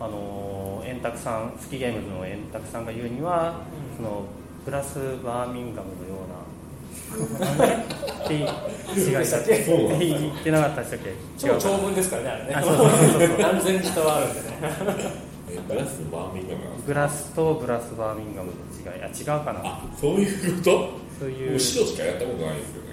あのー円卓さんスキーゲームズの円卓さんが言うには、うん。そのプラスバーミンガムのようなって違いしたっけって言ってなかったでしたっけ超長文ですからねあれねあそうそうそうそう何千字とあるんでねえブラスのバーミンガムなんですグラスとブラスバーミンガムの違いあ違うかなあそういうことそういう後ろしかやったことないですよね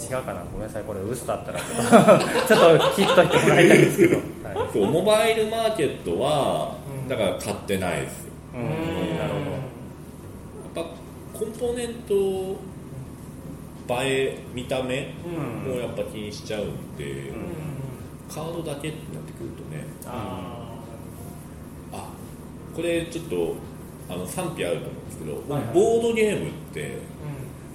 違うかなごめんなさいこれ嘘だったらちょっと切っといてもらいたいんですけど、はいそうモバイルマーケットはだから買ってないですうんなるほどやっぱコンポーネントえ見た目うん。もやっぱ気にしちゃうんで、うん。カードだけってなってくるとね。ああこれちょっとあの賛否あると思うんですけど、はいはい。ボードゲームってー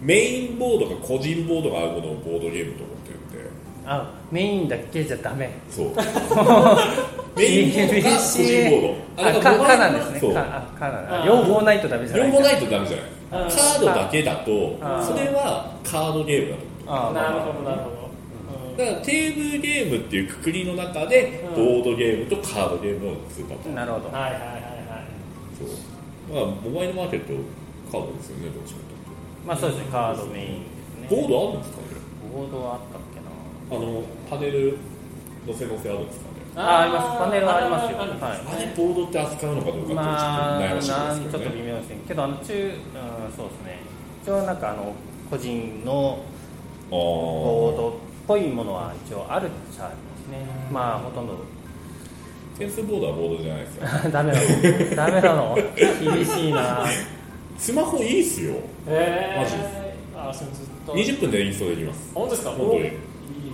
メインボードか個人ボードがあるものをボードゲームと思ってるんで。どあメインだけじゃダメ。そう。メインボードか個人ボード。あかかなんですね。そう。かあかなんあ両方ないとダメじゃない両方ないとダメじゃない。あカードだけだとあそれはカードゲームだと思ってるんですよあ。ーなるほどなるほど、うん。だからテーブルゲームっていうくくりの中で、うん。ボードゲームとカードゲームの2パターンなるほど。はいはいはいはい。そう。まあモバイルマーケットカードですよねどっちかまあそうですね。カードメインですね。というとボードあるんですかね？ボードはあったっけな。あのパネル乗せ乗せあるんですか？ねああります。パネルはありますよ。はい。あれボードって扱うのかどうかちょっと悩ましなんちょっといですよね微妙ですねけどあの中、うん、そうですね。一応なんかあの個人のあボードっぽいものは一応あるっちゃありますね。まあほとんど。ー点数ボードはボードじゃないですよ。ダメなの。ダメなの。厳しいな。スマホいいっすよ。えー、マジ。ですあそれずっと。20分でインストできます。本当ですか？本当に。おいい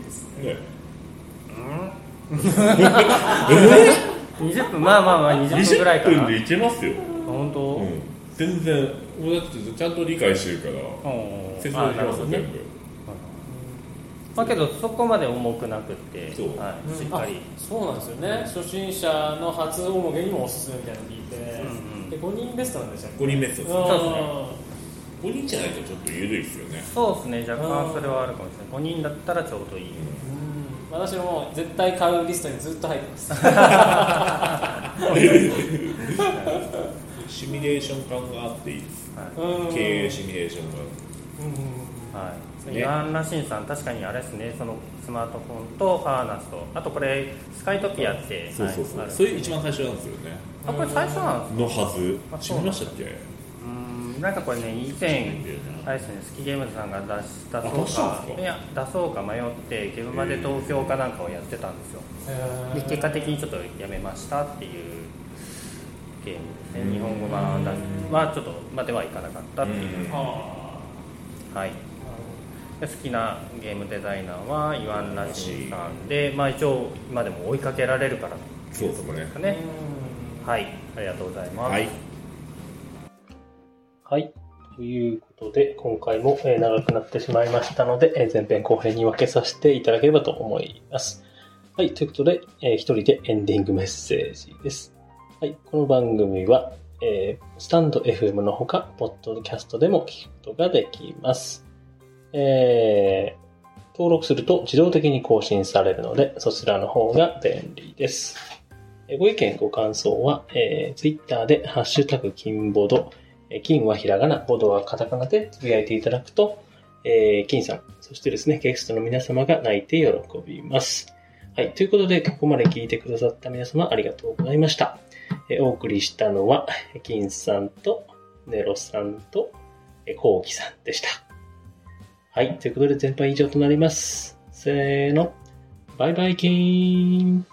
ですね。ね20分？まあまあまあ20分ぐらいか20な。分でいけますよ、本当、うん。うん、全然もうだってちゃんと理解してるから説明できますよ、全部。まあけどそこまで重くなくってそう。はい、しっかり。あそうなんですよね。初心者の初大げにもおすすめみたいなの聞いて、うんうんで5人ベストなんでしたっけ？5人ベストですうん。そうですね。5人じゃないとちょっと緩いですよね。そうですね。若干それはあるかもしれない。5人だったらちょうどいい、うん私ももう絶対買うリストにずっと入ってます。シミュレーション感があっていいです。はいうん。経営シミュレーションが。はい、ね。イワン・ラシンさん、確かにあれですね、そのスマートフォンとハーナスと、あとこれ、スカイトピアって、そうそうそう、はいある。それ一番最初なんですよね。あこれ最初なんですのはず。あ知りましたっけ？うんなんかこれね、以前、あれですね、スキゲームズさんが出し出あそうか。か？いや、出そうか迷って、ゲームまで投票かなんかをやってたんですよ。で結果的にちょっとやめましたっていうゲームですね、日本語版はちょっとまではいかなかったっていう、うん。ははい。で好きなゲームデザイナーはイワン・ラシンさんで、まあ、一応今でも追いかけられるからそうですね。あですかね。はい。ありがとうございます、はい。はい。ということで、今回も長くなってしまいましたので、前編後編に分けさせていただければと思います。はい。ということで、えー一人でエンディングメッセージです。はい。この番組は、えースタンド FM のほか、ポッドキャストでも聞くことができます。えー登録すると自動的に更新されるので、そちらの方が便利です。ご意見、ご感想は、えー、Twitter で、ハッシュタグ、金ボド、え金はひらがな、ボードはカタカナでつぶやいていただくと、えー、金さん、そしてですね、ゲストの皆様が泣いて喜びます。はい。ということで、ここまで聞いてくださった皆様、ありがとうございました。えお送りしたのは、金さんと、ネロさんと、えコウキさんでした。はい。ということで、全般以上となります。せーの。バイバイキン